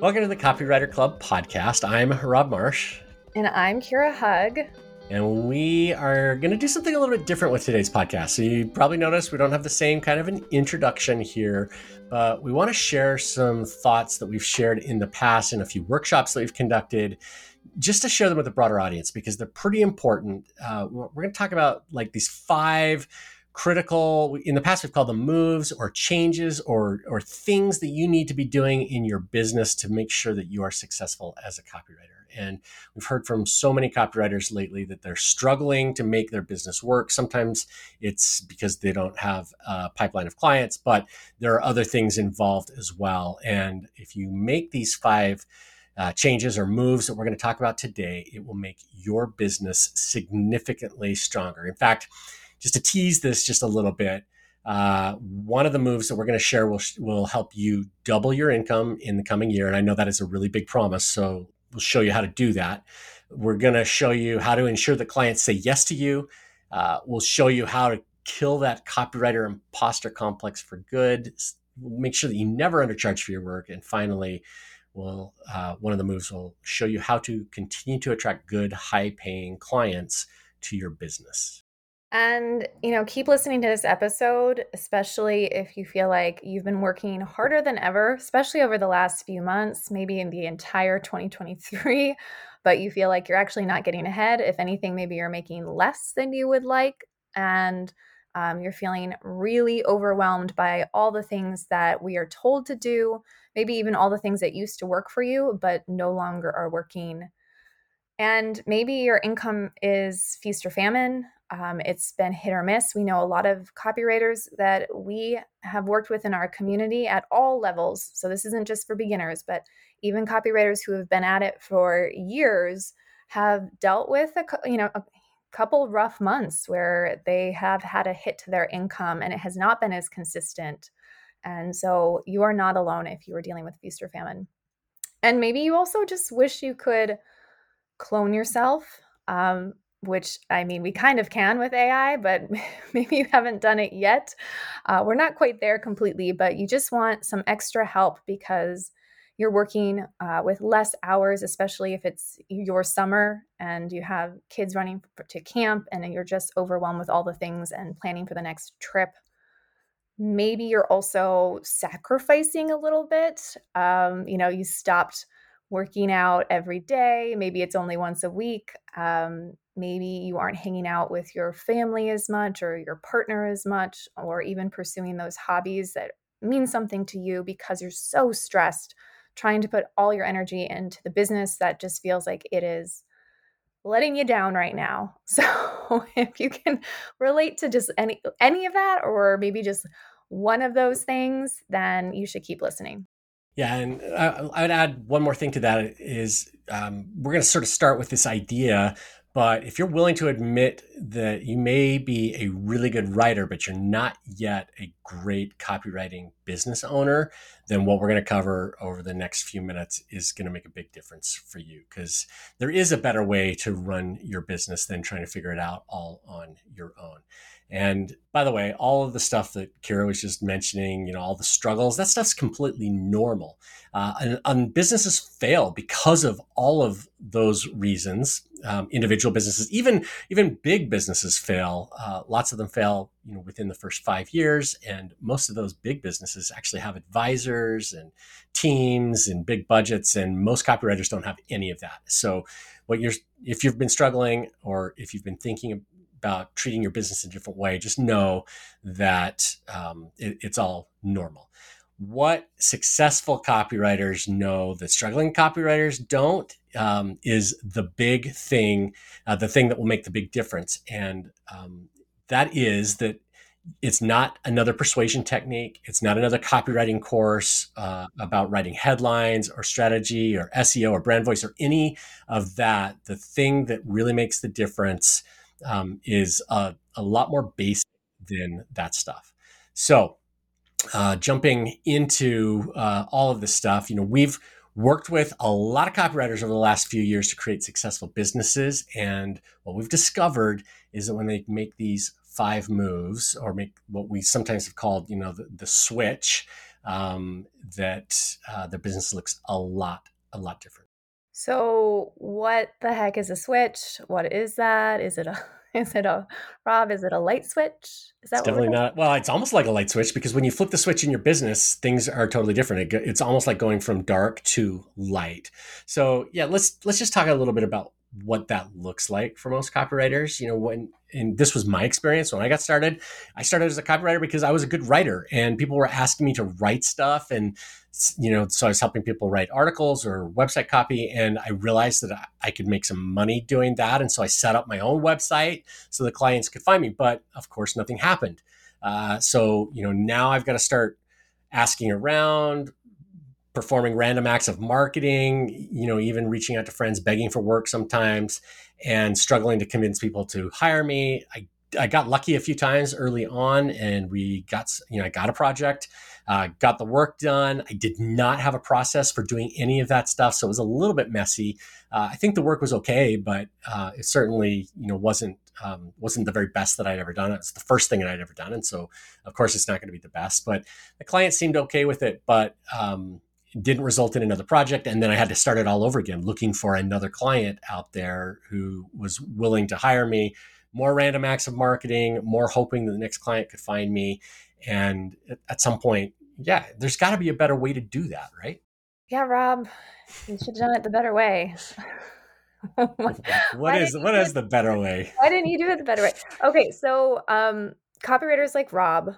Welcome to the Copywriter Club podcast. I'm Rob Marsh. And I'm Kira Hug. And we are going to do something a little bit different with today's podcast. So, you probably noticed we don't have the same kind of an introduction here, but we want to share some thoughts that we've shared in the past in a few workshops that we've conducted, just to share them with a broader audience because they're pretty important. Uh, we're going to talk about like these five critical. In the past we've called them moves or changes or or things that you need to be doing in your business to make sure that you are successful as a copywriter. And we've heard from so many copywriters lately that they're struggling to make their business work. Sometimes it's because they don't have a pipeline of clients but there are other things involved as well. And if you make these five uh, changes or moves that we're going to talk about today, it will make your business significantly stronger. In fact, just to tease this just a little bit, uh, one of the moves that we're going to share will will help you double your income in the coming year, and I know that is a really big promise. So we'll show you how to do that. We're going to show you how to ensure that clients say yes to you. Uh, we'll show you how to kill that copywriter imposter complex for good. Make sure that you never undercharge for your work, and finally. We'll, uh, one of the moves will show you how to continue to attract good, high paying clients to your business. And, you know, keep listening to this episode, especially if you feel like you've been working harder than ever, especially over the last few months, maybe in the entire 2023, but you feel like you're actually not getting ahead. If anything, maybe you're making less than you would like. And um, you're feeling really overwhelmed by all the things that we are told to do, maybe even all the things that used to work for you, but no longer are working. And maybe your income is feast or famine. Um, it's been hit or miss. We know a lot of copywriters that we have worked with in our community at all levels. So this isn't just for beginners, but even copywriters who have been at it for years have dealt with a you know a couple rough months where they have had a hit to their income and it has not been as consistent. And so you are not alone if you are dealing with feast or famine. And maybe you also just wish you could clone yourself. Um, which I mean, we kind of can with AI, but maybe you haven't done it yet. Uh, we're not quite there completely, but you just want some extra help because you're working uh, with less hours, especially if it's your summer and you have kids running to camp and you're just overwhelmed with all the things and planning for the next trip. Maybe you're also sacrificing a little bit. Um, you know, you stopped working out every day. Maybe it's only once a week. Um, maybe you aren't hanging out with your family as much or your partner as much, or even pursuing those hobbies that mean something to you because you're so stressed trying to put all your energy into the business that just feels like it is letting you down right now. So if you can relate to just any any of that or maybe just one of those things, then you should keep listening. Yeah, and I, would add one more thing to that is um, we're going to sort of start with this idea. But if you're willing to admit that you may be a really good writer, but you're not yet a great copywriting business owner, then what we're going to cover over the next few minutes is going to make a big difference for you because there is a better way to run your business than trying to figure it out all on your own. And by the way, all of the stuff that Kira was just mentioning, you know, all the struggles, that stuff's completely normal. Uh, and, and, businesses fail because of all of those reasons. Um, individual businesses, even even big businesses fail. Uh, lots of them fail, you know, within the first five years, and most of those big businesses actually have advisors and teams and big budgets, and most copywriters don't have any of that. So, what you're if you've been struggling or if you've been thinking about treating your business in a different way, just know that um, it, it's all normal. What successful copywriters know that struggling copywriters don't um, is the big thing, uh, the thing that will make the big difference. And um, that is that it's not another persuasion technique. It's not another copywriting course uh, about writing headlines or strategy or SEO or brand voice or any of that. The thing that really makes the difference um, is a, a, lot more basic than that stuff. So, uh, jumping into uh, all of this stuff, you know, we've worked with a lot of copywriters over the last few years to create successful businesses. And what we've discovered is that when they make these five moves or make what we sometimes have called, you know, the, the switch, um, that uh, the business looks a lot, a lot different. So, what the heck is a switch? What is that? Is it a is it a Rob? Is it a light switch? Is that definitely not? Well, it's almost like a light switch because when you flip the switch in your business, things are totally different. It, it's almost like going from dark to light. So, yeah, let's let's just talk a little bit about what that looks like for most copywriters. You know, when and this was my experience when I got started. I started as a copywriter because I was a good writer, and people were asking me to write stuff, and you know, so I was helping people write articles or website copy, and I realized that I could make some money doing that, and so I set up my own website so the clients could find me. But of course, nothing happened. Uh, so you know, now I've got to start asking around, performing random acts of marketing, you know, even reaching out to friends, begging for work sometimes, and struggling to convince people to hire me. I, I got lucky a few times early on, and we got, you know, I got a project, uh, got the work done. I did not have a process for doing any of that stuff, so it was a little bit messy. Uh, I think the work was okay, but uh, it certainly, you know, wasn't um, wasn't the very best that I'd ever done. It. It's the first thing that I'd ever done, and so of course it's not going to be the best. But the client seemed okay with it, but um, didn't result in another project and then i had to start it all over again looking for another client out there who was willing to hire me more random acts of marketing more hoping that the next client could find me and at some point yeah there's got to be a better way to do that right? Yeah rob you should have done it the better way. What is what is the better way? why didn't you do it the better way? Okay so um copywriters like rob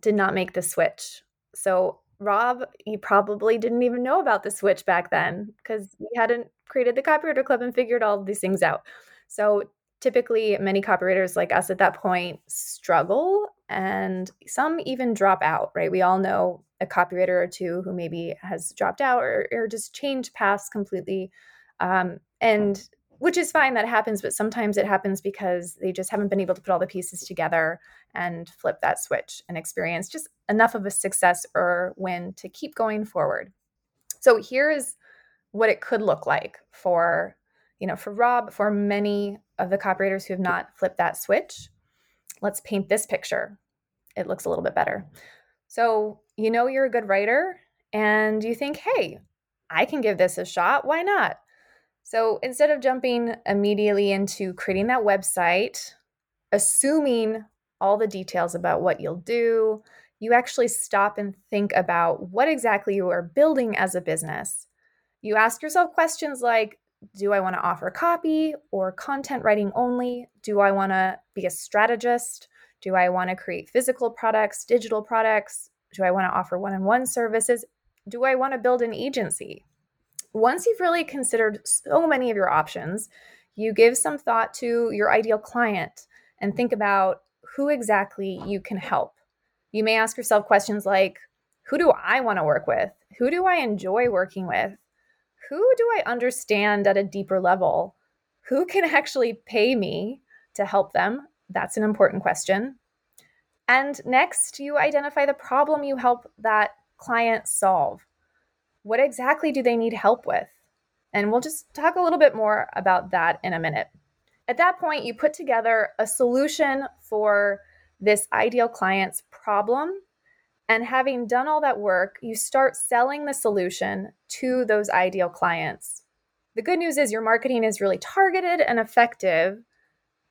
did not make the switch. So Rob, you probably didn't even know about the switch back then because we hadn't created the copywriter club and figured all these things out. So typically, many copywriters like us at that point struggle and some even drop out, right? We all know a copywriter or two who maybe has dropped out or, or just changed paths completely. Um, and which is fine that happens, but sometimes it happens because they just haven't been able to put all the pieces together and flip that switch and experience just enough of a success or win to keep going forward. So here's what it could look like for, you know, for Rob, for many of the copywriters who have not flipped that switch. Let's paint this picture. It looks a little bit better. So, you know you're a good writer and you think, "Hey, I can give this a shot. Why not?" So instead of jumping immediately into creating that website, assuming all the details about what you'll do, you actually stop and think about what exactly you are building as a business. You ask yourself questions like Do I want to offer copy or content writing only? Do I want to be a strategist? Do I want to create physical products, digital products? Do I want to offer one on one services? Do I want to build an agency? once you've really considered so many of your options, you give some thought to your ideal client and think about who exactly you can help. You may ask yourself questions like Who do I want to work with? Who do I enjoy working with? Who do I understand at a deeper level? Who can actually pay me to help them? That's an important question. And next, you identify the problem you help that client solve what exactly do they need help with? And we'll just talk a little bit more about that in a minute. At that point, you put together a solution for this ideal client's problem. And having done all that work, you start selling the solution to those ideal clients. The good news is your marketing is really targeted and effective.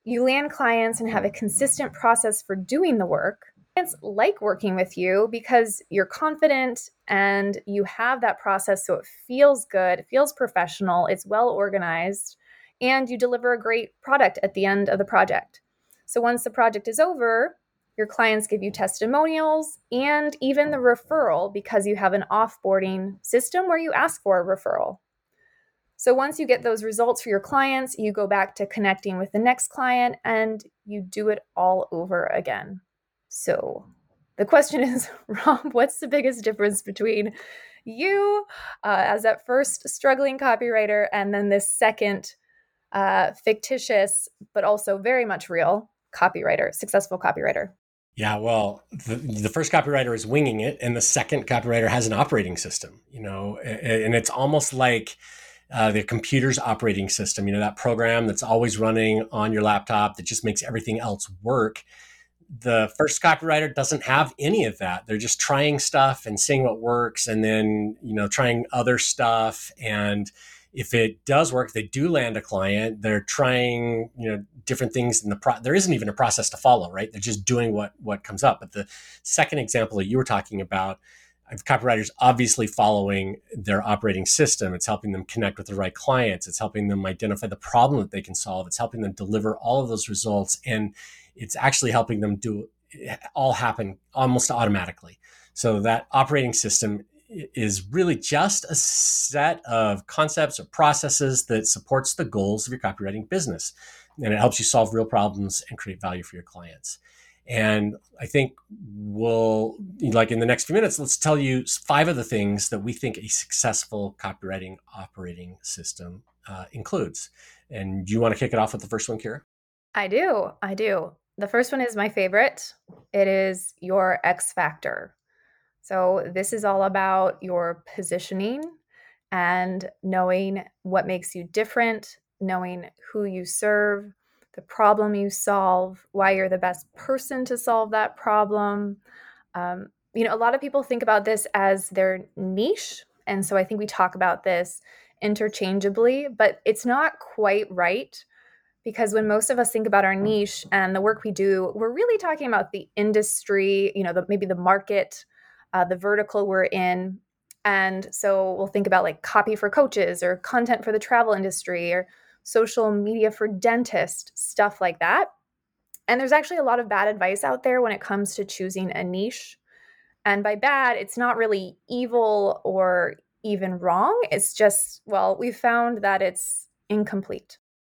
You land clients and have a consistent process for doing the work clients like working with you because you're confident and you have that process so it feels good, it feels professional, it's well organized, and you deliver a great product at the end of the project. So once the project is over, your clients give you testimonials and even the referral because you have an offboarding system where you ask for a referral. So once you get those results for your clients, you go back to connecting with the next client and you do it all over again. So the question is, Rob, what's the biggest difference between you uh, as that first struggling copywriter and then this second uh, fictitious, but also very much real copywriter, successful copywriter? Yeah, well, the, the, first copywriter is winging it, and the second copywriter has an operating system, you know, and it's almost like uh, the computer's operating system, you know, that program that's always running on your laptop that just makes everything else work the first copywriter doesn't have any of that. They're just trying stuff and seeing what works and then, you know, trying other stuff. And if it does work, they do land a client. They're trying, you know, different things in the pro. There isn't even a process to follow, right? They're just doing what what comes up. But the second example that you were talking about, copywriters obviously following their operating system. It's helping them connect with the right clients. It's helping them identify the problem that they can solve. It's helping them deliver all of those results, and it's actually helping them do eh, all happen almost automatically. So that operating system is really just a set of concepts or processes that supports the goals of your copywriting business. And it helps you solve real problems and create value for your clients. And i think we'll like in the next few minutes let's tell you five of the things that we think a successful copywriting operating system uh, includes. And you want to kick it off with the first one kira? I do i do. The first one is my favorite. It is your x factor so, this is all about your positioning and knowing what makes you different, knowing who you serve, the problem you solve, why you're the best person to solve that problem. Um, you know, a lot of people think about this as their niche. And so I think we talk about this interchangeably, but it's not quite right because when most of us think about our niche and the work we do, we're really talking about the industry, you know, the, maybe the market uh, the vertical we're in. And so we'll think about like copy for coaches or content for the travel industry or social media for dentists, stuff like that. And there's actually a lot of bad advice out there when it comes to choosing a niche. And by bad, it's not really evil or even wrong. It's just, well, we've found that it's incomplete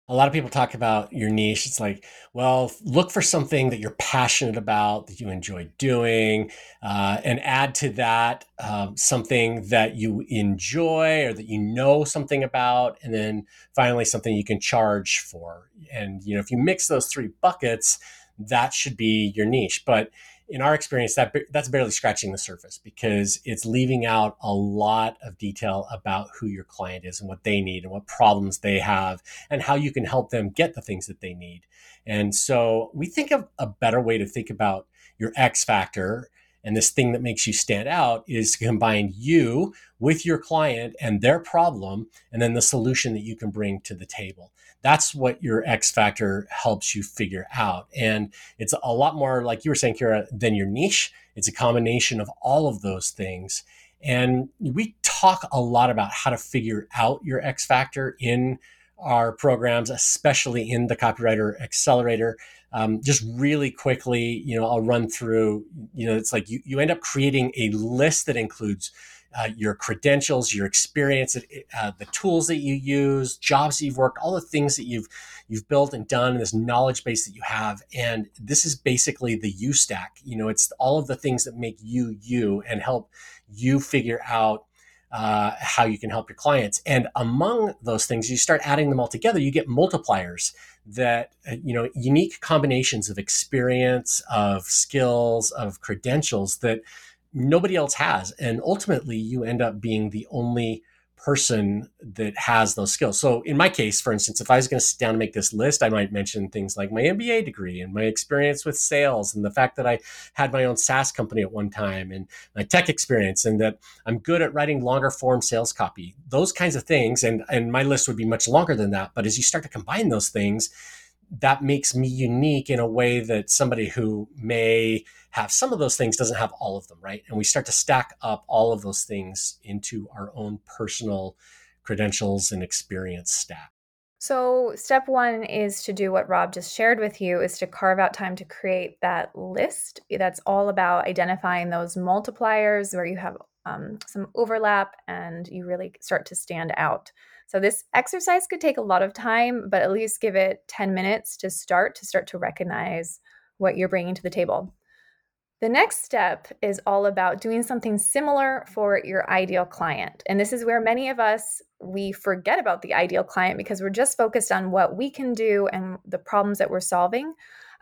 a lot of people talk about your niche. It's like, well, look for something that you're passionate about, that you enjoy doing, uh, and add to that um, something that you enjoy or that you know something about, and then finally something you can charge for. And you know, if you mix those three buckets, that should be your niche. But in our experience, that that's barely scratching the surface because it's leaving out a lot of detail about who your client is and what they need and what problems they have and how you can help them get the things that they need. And so we think of a better way to think about your X factor and this thing that makes you stand out is to combine you with your client and their problem and then the solution that you can bring to the table that's what your X factor helps you figure out. And it's a lot more, like you were saying, Kira, than your niche. It's a combination of all of those things. And we talk a lot about how to figure out your X factor in our programs, especially in the Copywriter Accelerator. Um, just really quickly, you know, I'll run through, you know, it's like you, you end up creating a list that includes uh, your credentials, your experience, uh, the tools that you use, jobs that you've worked, all the things that you've you've built and done, and this knowledge base that you have, and this is basically the you stack. You know, it's all of the things that make you you and help you figure out uh, how you can help your clients. And among those things, you start adding them all together, you get multipliers that, uh, you know, unique combinations of experience, of skills, of credentials that nobody else has. And ultimately, you end up being the only person that has those skills. So, in my case, for instance, if I was going to sit down and make this list, I might mention things like my MBA degree and my experience with sales and the fact that I had my own SaaS company at one time and my tech experience and that I'm good at writing longer form sales copy. Those kinds of things. And, and my list would be much longer than that. But as you start to combine those things, that makes me unique in a way that somebody who may have some of those things doesn't have all of them, right? And we start to stack up all of those things into our own personal credentials and experience stack. So, step one is to do what Rob just shared with you is to carve out time to create that list. That's all about identifying those multipliers where you have um, some overlap and you really start to stand out. So this exercise could take a lot of time, but at least give it 10 minutes to start to start to recognize what you're bringing to the table. The next step is all about doing something similar for your ideal client. And this is where many of us we forget about the ideal client because we're just focused on what we can do and the problems that we're solving.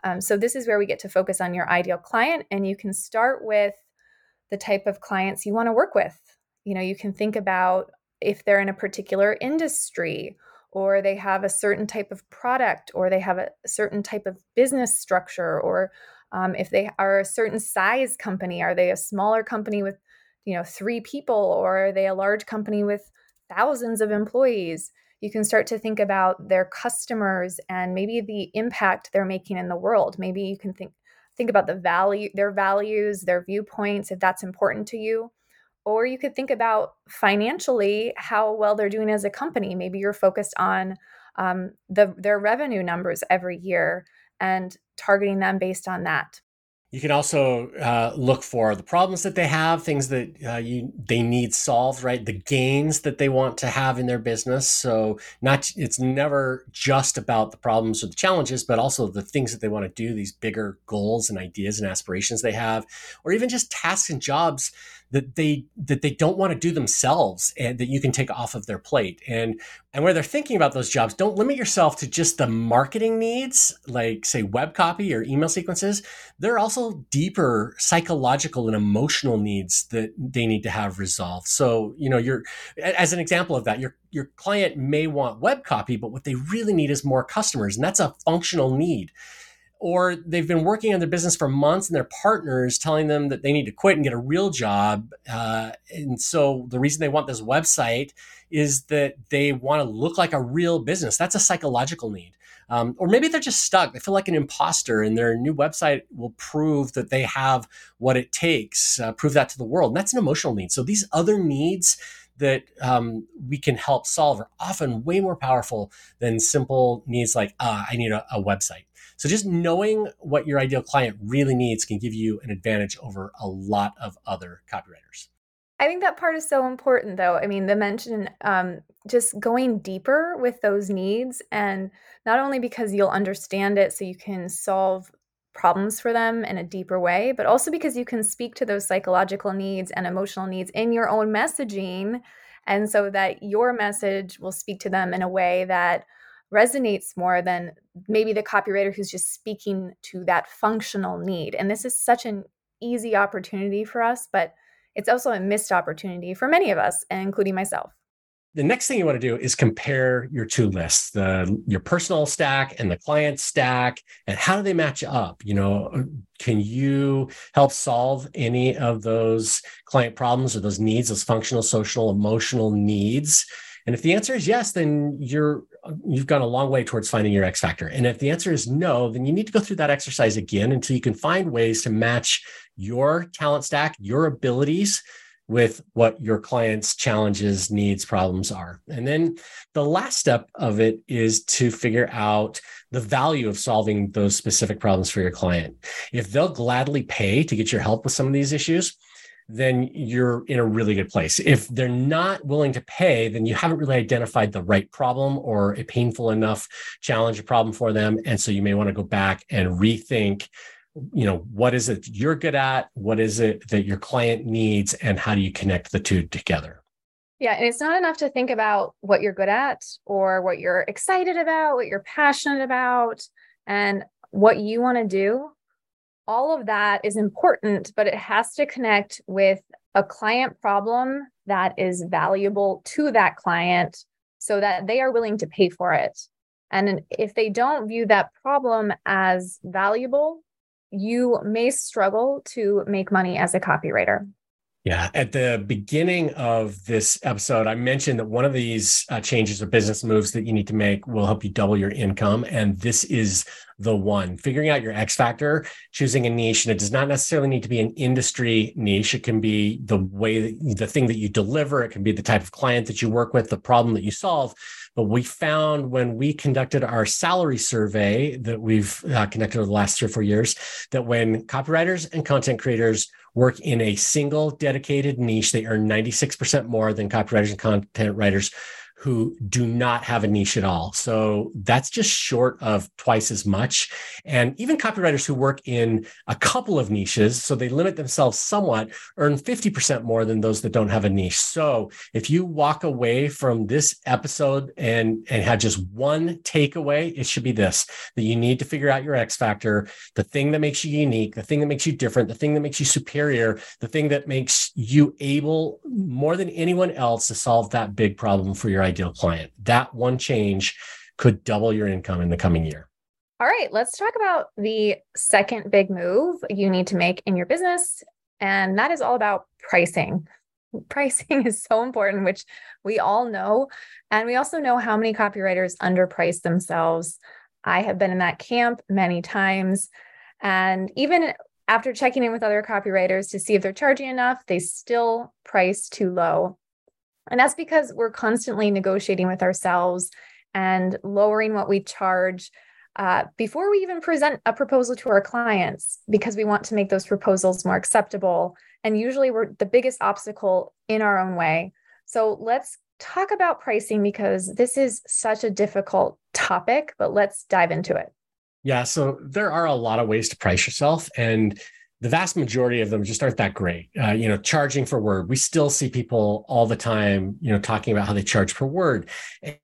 Um, so this is where we get to focus on your ideal client and you can start with the type of clients you want to work with. You know, you can think about if they're in a particular industry or they have a certain type of product or they have a certain type of business structure or Um, if they are a certain size company, are they a smaller company with, you know, three people, or are they a large company with thousands of employees? You can start to think about their customers and maybe the impact they're making in the world. Maybe you can think think about the value, their values, their viewpoints, if that's important to you. Or you could think about financially how well they're doing as a company. Maybe you're focused on um, the, their revenue numbers every year and targeting them based on that. You can also uh, look for the problems that they have, things that uh, you they need solved, right? The gains that they want to have in their business. So not it's never just about the problems or the challenges, but also the things that they want to do, these bigger goals and ideas and aspirations they have, or even just tasks and jobs that they that they don't want to do themselves and that you can take off of their plate. And and where they're thinking about those jobs don't limit yourself to just the marketing needs like say web copy or email sequences. There are also deeper psychological and emotional needs that they need to have resolved. So you know you're as an example of that your your client may want web copy but what they really need is more customers and that's a functional need or they've been working on their business for months and their partners telling them that they need to quit and get a real job. Uh, and so the reason they want this website is that they want to look like a real business. That's a psychological need. Um, or maybe they're just stuck. They feel like an imposter, and their new website will prove that they have what it takes, uh, prove that to the world. And that's an emotional need. So these other needs that um, we can help solve are often way more powerful than simple needs like, ah, I need a, a website. So just knowing what your ideal client really needs can give you an advantage over a lot of other copywriters. I think that part is so important, though. I mean, the mention um, just going deeper with those needs, and not only because you'll understand it so you can solve problems for them in a deeper way, but also because you can speak to those psychological needs and emotional needs in your own messaging. And so that your message will speak to them in a way that resonates more than maybe the copywriter who's just speaking to that functional need. And this is such an easy opportunity for us, but it's also a missed opportunity for many of us, including myself. The next thing you want to do is compare your two lists, the your personal stack and the client stack, and how do they match up? You know, can you help solve any of those client problems or those needs, those functional, social, emotional needs? And if the answer is yes, then you're you've gone a long way towards finding your X factor. And if the answer is no, then you need to go through that exercise again until you can find ways to match your talent stack, your abilities with what your client's challenges, needs, problems are. And then the last step of it is to figure out the value of solving those specific problems for your client. If they'll gladly pay to get your help with some of these issues, then you're in a really good place. If they're not willing to pay, then you haven't really identified the right problem or a painful enough challenge or problem for them. And so you may want to go back and rethink, you know, what is it you're good at? What is it that your client needs? And how do you connect the two together? Yeah, and it's not enough to think about what you're good at or what you're excited about, what you're passionate about, and what you want to do all of that is important, but it has to connect with a client problem that is valuable to that client so that they are willing to pay for it. And if they don't view that problem as valuable, you may struggle to make money as a copywriter. Yeah. At the beginning of this episode, I mentioned that one of these uh, changes or business moves that you need to make will help you double your income. And this is the one figuring out your X factor, choosing a niche. And it does not necessarily need to be an industry niche. It can be the way that the thing that you deliver, it can be the type of client that you work with, the problem that you solve. But we found when we conducted our salary survey that we've uh, conducted over the last three or four years that when copywriters and content creators work in a single dedicated niche, they earn 96% more than copywriters and content writers who do not have a niche at all. So that's just short of twice as much. And even copywriters who work in a couple of niches, so they limit themselves somewhat, earn 50% more than those that don't have a niche. So if you walk away from this episode and, and have just one takeaway, it should be this that you need to figure out your X factor, the thing that makes you unique, the thing that makes you different, the thing that makes you superior, the thing that makes you able more than anyone else to solve that big problem for your ideal client. That one change could double your income in the coming year. All right, let's talk about the second big move you need to make in your business. And that is all about pricing. Pricing is so important, which we all know. And we also know how many copywriters underprice themselves. I have been in that camp many times. And even after checking in with other copywriters to see if they're charging enough, they still price too low. And that's because we're constantly negotiating with ourselves and lowering what we charge uh, before we even present a proposal to our clients because we want to make those proposals more acceptable. And usually we're the biggest obstacle in our own way. So let's talk about pricing because this is such a difficult topic, but let's dive into it. Yeah. So there are a lot of ways to price yourself. And the vast majority of them just aren't that great. Uh, you know, charging for word. We still see people all the time, you know, talking about how they charge per word,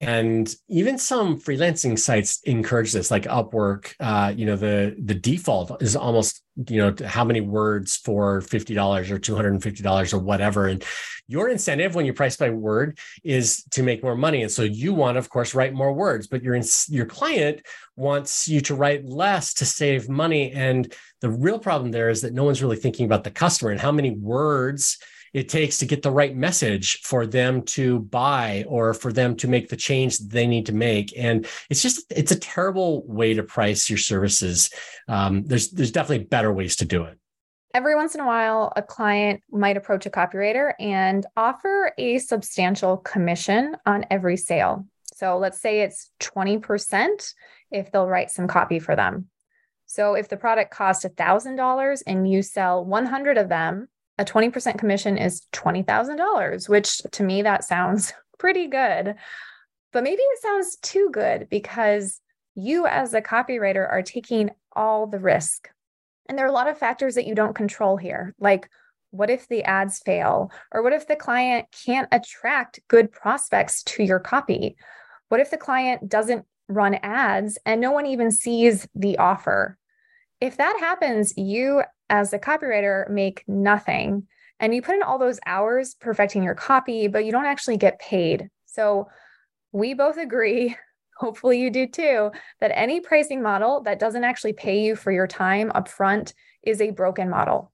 and even some freelancing sites encourage this, like Upwork. Uh, you know, the the default is almost you know how many words for $50 or $250 or whatever and your incentive when you price by word is to make more money and so you want of course write more words but your your client wants you to write less to save money and the real problem there is that no one's really thinking about the customer and how many words it takes to get the right message for them to buy or for them to make the change they need to make. And it's just it's a terrible way to price your services. Um, there's there's definitely better ways to do it. Every once in a while, a client might approach a copywriter and offer a substantial commission on every sale. So let's say it's 20% if they'll write some copy for them. So if the product costs $1,000 and you sell 100 of them, a 20% commission is $20,000, which to me that sounds pretty good. But maybe it sounds too good because you as a copywriter are taking all the risk. And there are a lot of factors that you don't control here, like what if the ads fail? Or what if the client can't attract good prospects to your copy? What if the client doesn't run ads and no one even sees the offer? If that happens, you as a copywriter make nothing and you put in all those hours perfecting your copy, but you don't actually get paid. So we both agree, hopefully you do too, that any pricing model that doesn't actually pay you for your time upfront is a broken model.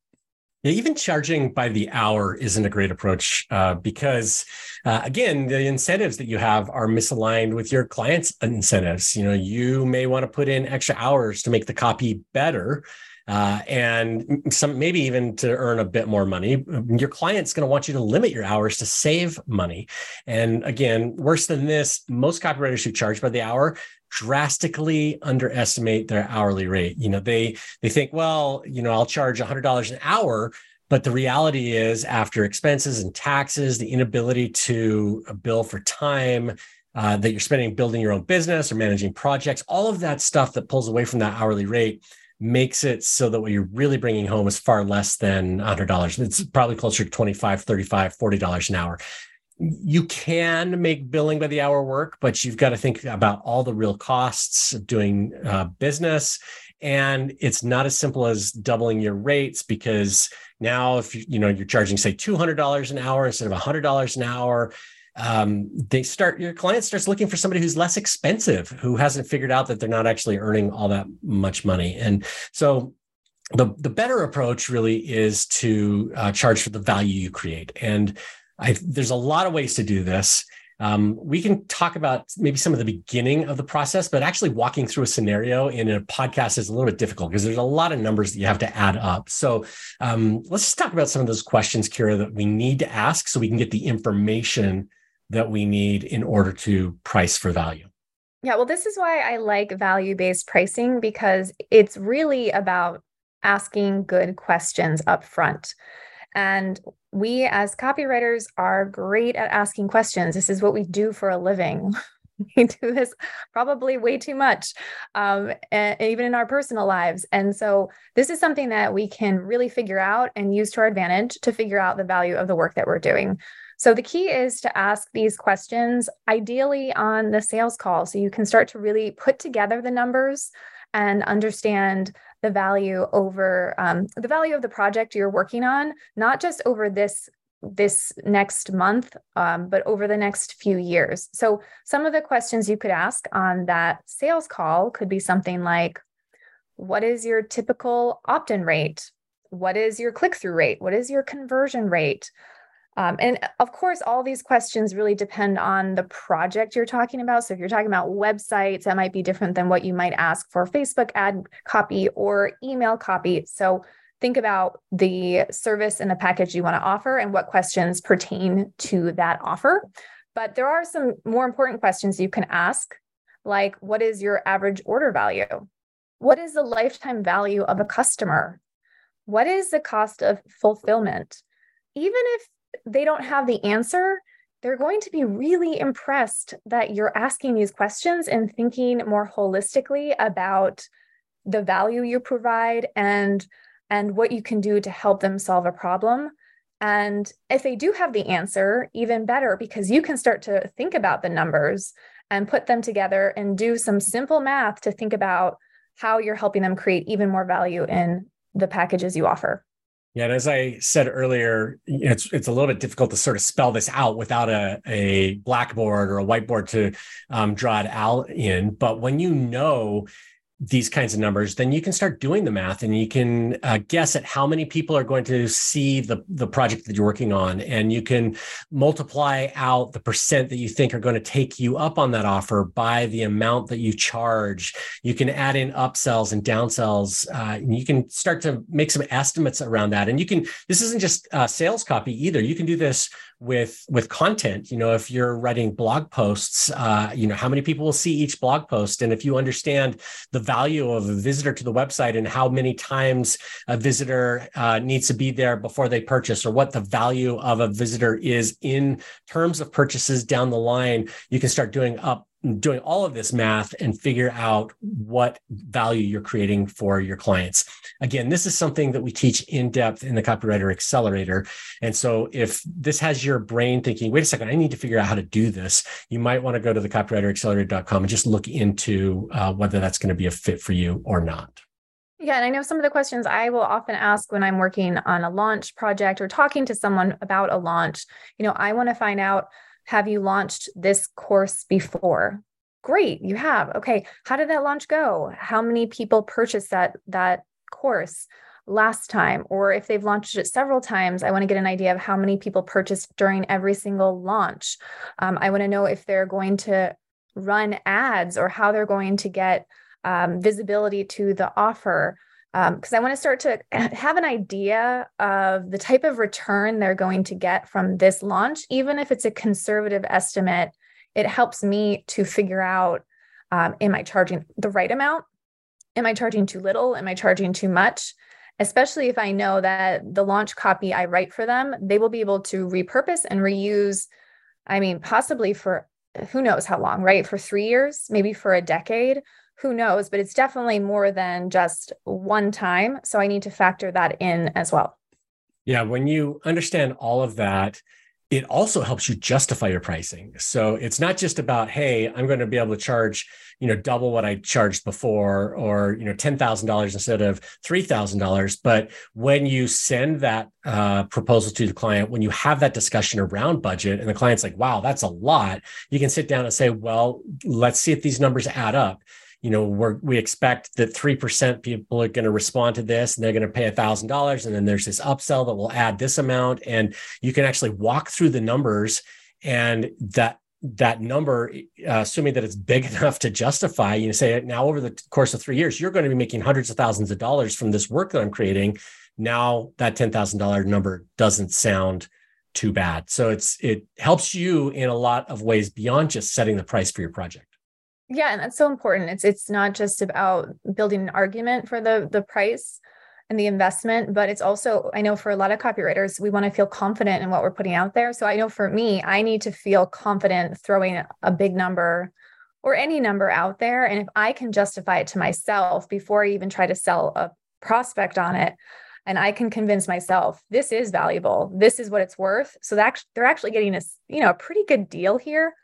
Yeah, even charging by the hour isn't a great approach uh, because, uh, again, the incentives that you have are misaligned with your clients' incentives. You know, you may want to put in extra hours to make the copy better, uh, and some maybe even to earn a bit more money. Your client's going to want you to limit your hours to save money. And again, worse than this, most copywriters who charge by the hour drastically underestimate their hourly rate. You know, they they think, well, you know, I'll charge $100 an hour, but the reality is after expenses and taxes, the inability to bill for time, uh, that you're spending building your own business or managing projects, all of that stuff that pulls away from that hourly rate makes it so that what you're really bringing home is far less than $100. It's probably closer to $25, $35, $40 an hour. You can make billing by the hour work, but you've got to think about all the real costs of doing uh, business. And it's not as simple as doubling your rates because now if you, you know you're charging say $200 an hour instead of $100 an hour, um, they start your client starts looking for somebody who's less expensive, who hasn't figured out that they're not actually earning all that much money. And so the the better approach really is to uh, charge for the value you create. And I, there's a lot of ways to do this. Um, we can talk about maybe some of the beginning of the process, but actually walking through a scenario in a podcast is a little bit difficult because there's a lot of numbers that you have to add up. So um, let's just talk about some of those questions, Kira, that we need to ask so we can get the information that we need in order to price for value. Yeah, well, this is why I like value based pricing because it's really about asking good questions up front. And we as copywriters are great at asking questions. This is what we do for a living. we do this probably way too much, um, even in our personal lives. And so, this is something that we can really figure out and use to our advantage to figure out the value of the work that we're doing. So the key is to ask these questions ideally on the sales call so you can start to really put together the numbers and understand the value over um, the value of the project you're working on, not just over this this next month, um, but over the next few years. So, some of the questions you could ask on that sales call could be something like What is your typical opt in rate? What is your click through rate? What is your conversion rate? Um, and of course, all these questions really depend on the project you're talking about. So, if you're talking about websites, that might be different than what you might ask for Facebook ad copy or email copy. So, think about the service and the package you want to offer and what questions pertain to that offer. But there are some more important questions you can ask, like what is your average order value? What is the lifetime value of a customer? What is the cost of fulfillment? Even if they don't have the answer, they're going to be really impressed that you're asking these questions and thinking more holistically about the value you provide and and what you can do to help them solve a problem. And if they do have the answer, even better, because you can start to think about the numbers and put them together and do some simple math to think about how you're helping them create even more value in the packages you offer. Yeah, and as I said earlier, it's it's a little bit difficult to sort of spell this out without a, a blackboard or a whiteboard to um, draw it out in. But when you know these kinds of numbers, then you can start doing the math and you can uh, guess at how many people are going to see the, the project that you're working on. And you can multiply out the percent that you think are going to take you up on that offer by the amount that you charge. You can add in upsells and downsells. Uh, and you can start to make some estimates around that. And you can, this isn't just uh, sales copy either. You can do this with with content. You know if you're writing blog posts uh, you know how many people will see each blog post? And if you understand the value of a visitor to the website and how many times a visitor uh, needs to be there before they purchase or what the value of a visitor is in terms of purchases down the line you can start doing up doing all of this math and figure out what value you're creating for your clients. Again, this is something that we teach in depth in the Copywriter Accelerator. And so if this has your brain thinking, wait a second, I need to figure out how to do this, you might want to go to the copywriteraccelerator.com and just look into uh, whether that's going to be a fit for you or not. Yeah, and I know some of the questions I will often ask when I'm working on a launch project or talking to someone about a launch. You know, I want to find out have you launched this course before? Great, you have. Okay, how did that launch go? How many people purchased that that course last time? Or if they've launched it several times, I want to get an idea of how many people purchased during every single launch. Um, I want to know if they're going to run ads or how they're going to get um, visibility to the offer because um, I want to start to have an idea of the type of return they're going to get from this launch, even if it's a conservative estimate. It helps me to figure out um, am I charging the right amount? Am I charging too little? Am I charging too much? Especially if I know that the launch copy I write for them, they will be able to repurpose and reuse. I mean, possibly for who knows how long, right? For three years, maybe for a decade who knows, but it's definitely more than just one time. So I need to factor that in as well. Yeah, when you understand all of that, it also helps you justify your pricing. So it's not just about, hey, I'm going to be able to charge, you know, double what I charged before, or you know, ten thousand dollars instead of three thousand dollars. But when you send that uh, proposal to the client, when you have that discussion around budget, and the client's like, wow, that's a lot, you can sit down and say, well, let's see if these numbers add up you know we're, we expect that 3% people are going to respond to this and they're going to pay $1000 and then there's this upsell that will add this amount and you can actually walk through the numbers and that that number uh, assuming that it's big enough to justify you know say now over the course of three years you're going to be making hundreds of thousands of dollars from this work that i'm creating. Now that $10000 number doesn't sound too bad. So it's it helps you in a lot of ways beyond just setting the price for your project yeah, and that's so important. It's it's not just about building an argument for the the price and the investment, but it's also I know for a lot of copywriters, we want to feel confident in what we're putting out there. So I know for me, I need to feel confident throwing a big number or any number out there and if I can justify it to myself before I even try to sell a prospect on it, and I can convince myself this is valuable. This is what it's worth. So they're actually getting a you know a pretty good deal here.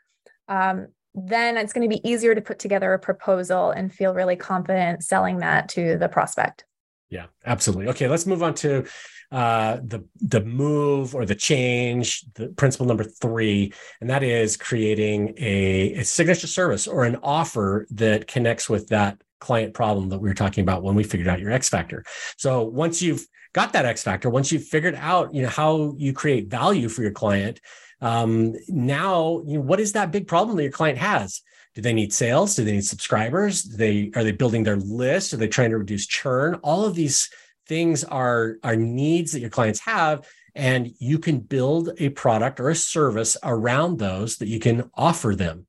Um, then it's going to be easier to put together a proposal and feel really confident selling that to the prospect. Yeah, absolutely. Okay, let's move on to uh, the the move or the change, the principle number three, and that is creating a, a signature service or an offer that connects with that client problem that we were talking about when we figured out your X factor. So once you've got that X factor, once you've figured out you know how you create value for your client, um, now you know, what is that big problem that your client has? Do they need sales? Do they need subscribers? Do they are they building their list? Are they trying to reduce churn? All of these things are are needs that your clients have and you can build a product or a service around those that you can offer them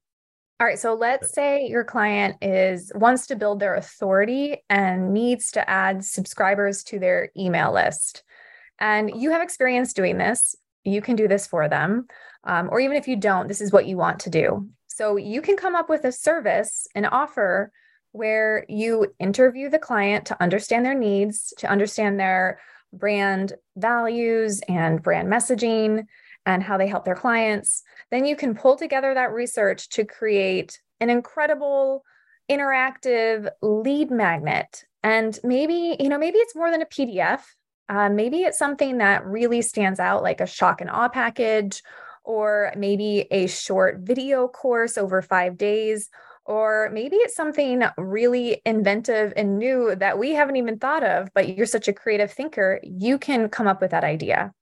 all right so let's say your client is wants to build their authority and needs to add subscribers to their email list and you have experience doing this you can do this for them um, or even if you don't this is what you want to do so you can come up with a service an offer where you interview the client to understand their needs, to understand their brand values and brand messaging and how they help their clients. Then you can pull together that research to create an incredible interactive lead magnet. And maybe, you know, maybe it's more than a PDF. Uh, maybe it's something that really stands out, like a shock and awe package, or maybe a short video course over five days, or maybe it's something really inventive and new that we haven't even thought of, but you're such a creative thinker, you can come up with that idea.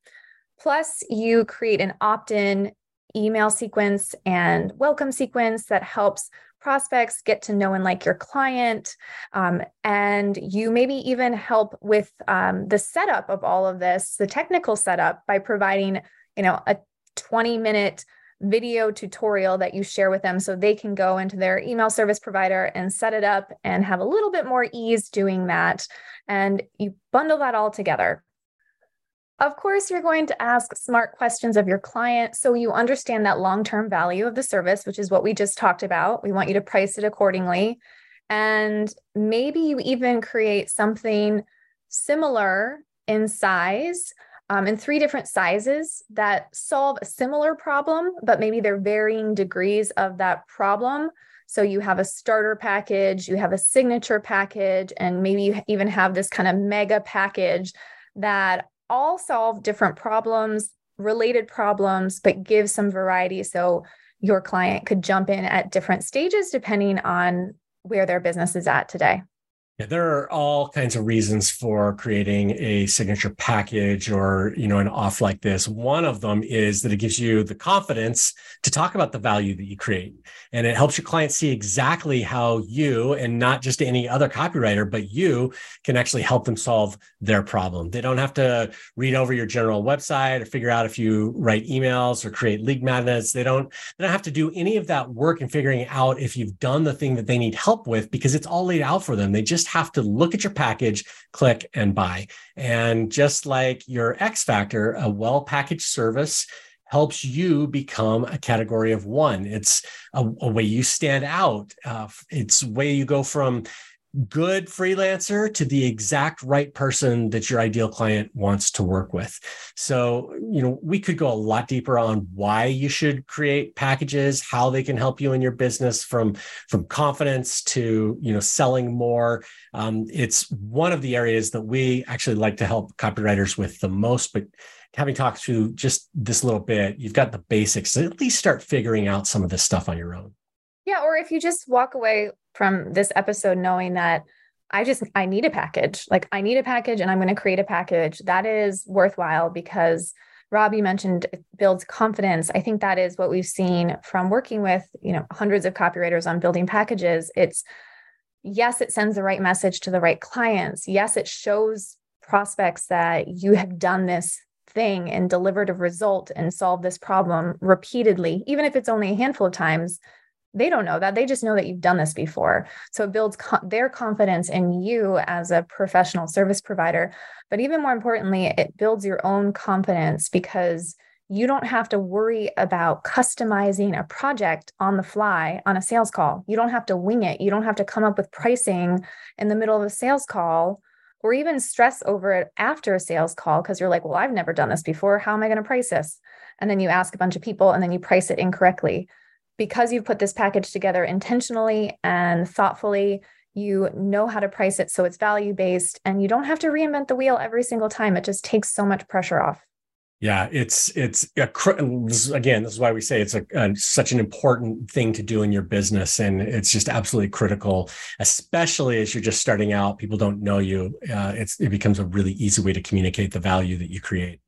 Plus, you create an opt in email sequence and welcome sequence that helps prospects get to know and like your client. Um, and you maybe even help with um, the setup of all of this, the technical setup, by providing you know a 20 minute video tutorial that you share with them so they can go into their email service provider and set it up and have a little bit more ease doing that. And you bundle that all together. Of course, you're going to ask smart questions of your client so you understand that long term value of the service, which is what we just talked about. We want you to price it accordingly. And maybe you even create something similar in size um, in three different sizes that solve a similar problem, but maybe they're varying degrees of that problem. So you have a starter package, you have a signature package, and maybe you even have this kind of mega package that all solve different problems, related problems, but give some variety. So your client could jump in at different stages depending on where their business is at today. Yeah, there are all kinds of reasons for creating a signature package or, you know, an off like this. One of them is that it gives you the confidence to talk about the value that you create. And it helps your clients see exactly how you and not just any other copywriter, but you can actually help them solve their problem. They don't have to read over your general website or figure out if you write emails or create lead magnets. They don't, they don't have to do any of that work in figuring out if you've done the thing that they need help with because it's all laid out for them. They just just have to look at your package, click and buy. And just like your X Factor, a well packaged service helps you become a category of one. It's a, a way you stand out. Uh, it's way you go from good freelancer to the exact right person that your ideal client wants to work with. So, you know, we could go a lot deeper on why you should create packages, how they can help you in your business from from confidence to, you know, selling more. Um, it's one of the areas that we actually like to help copywriters with the most, but having talked through just this little bit, you've got the basics. at least start figuring out some of this stuff on your own. Yeah, or if you just walk away from this episode knowing that I just I need a package. Like I need a package and I'm going to create a package that is worthwhile because Rob you mentioned it builds confidence. I think that is what we've seen from working with, you know, hundreds of copywriters on building packages. It's yes, it sends the right message to the right clients. Yes, it shows prospects that you have done this thing and delivered a result and solved this problem repeatedly, even if it's only a handful of times they don't know that. They just know that you've done this before. So it builds co- their confidence in you as a professional service provider. But even more importantly it builds your own confidence because you don't have to worry about customizing a project on the fly on a sales call. You don't have to wing it. You don't have to come up with pricing in the middle of a sales call or even stress over it after a sales call because you're like well i've never done this before. How am i going to price this? And then you ask a bunch of people and then you price it incorrectly because you've put this package together intentionally and thoughtfully, you know how to price it so it's value based and you don't have to reinvent the wheel every single time it just takes so much pressure off yeah, it's it's a, again. This is why we say it's a, a, such an important thing to do in your business, and it's just absolutely critical, especially as you're just starting out. People don't know you. Uh, it's it becomes a really easy way to communicate the value that you create.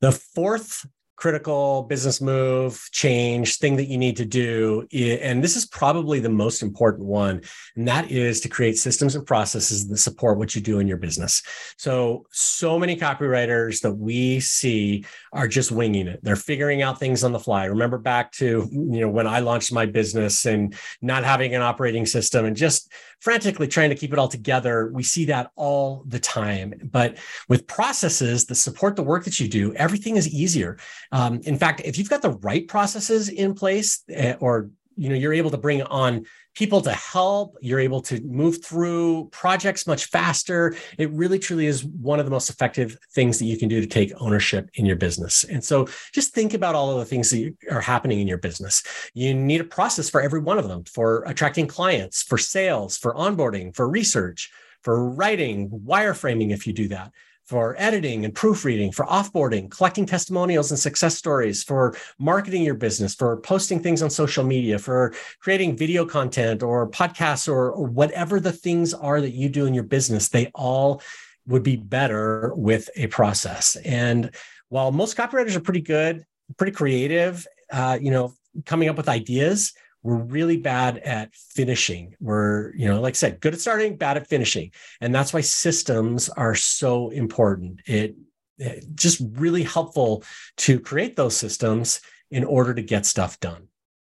The fourth critical business move, change, thing that you need to do. And this is probably the most important one. And that is to create systems and processes that support what you do in your business. So, so many copywriters that we see are just winging it. They're figuring out things on the fly. Remember back to, you know, when I launched my business and not having an operating system and just frantically trying to keep it all together. We see that all the time. But with processes that support the work that you do, everything is easier. Um, in fact, if you've got the right processes in place, uh, or you know, you're able to bring on people to help. You're able to move through projects much faster. It really, truly is one of the most effective things that you can do to take ownership in your business. And so just think about all of the things that are happening in your business. You need a process for every one of them for attracting clients, for sales, for onboarding, for research, for writing, wireframing, if you do that for editing and proofreading, for offboarding, collecting testimonials and success stories, for marketing your business, for posting things on social media, for creating video content or podcasts or, or whatever the things are that you do in your business, they all would be better with a process. And while most copywriters are pretty good, pretty creative, uh, you know, coming up with ideas, we're really bad at finishing. We're, you know, like I said, good at starting, bad at finishing. And that's why systems are so important. It, it just really helpful to create those systems in order to get stuff done.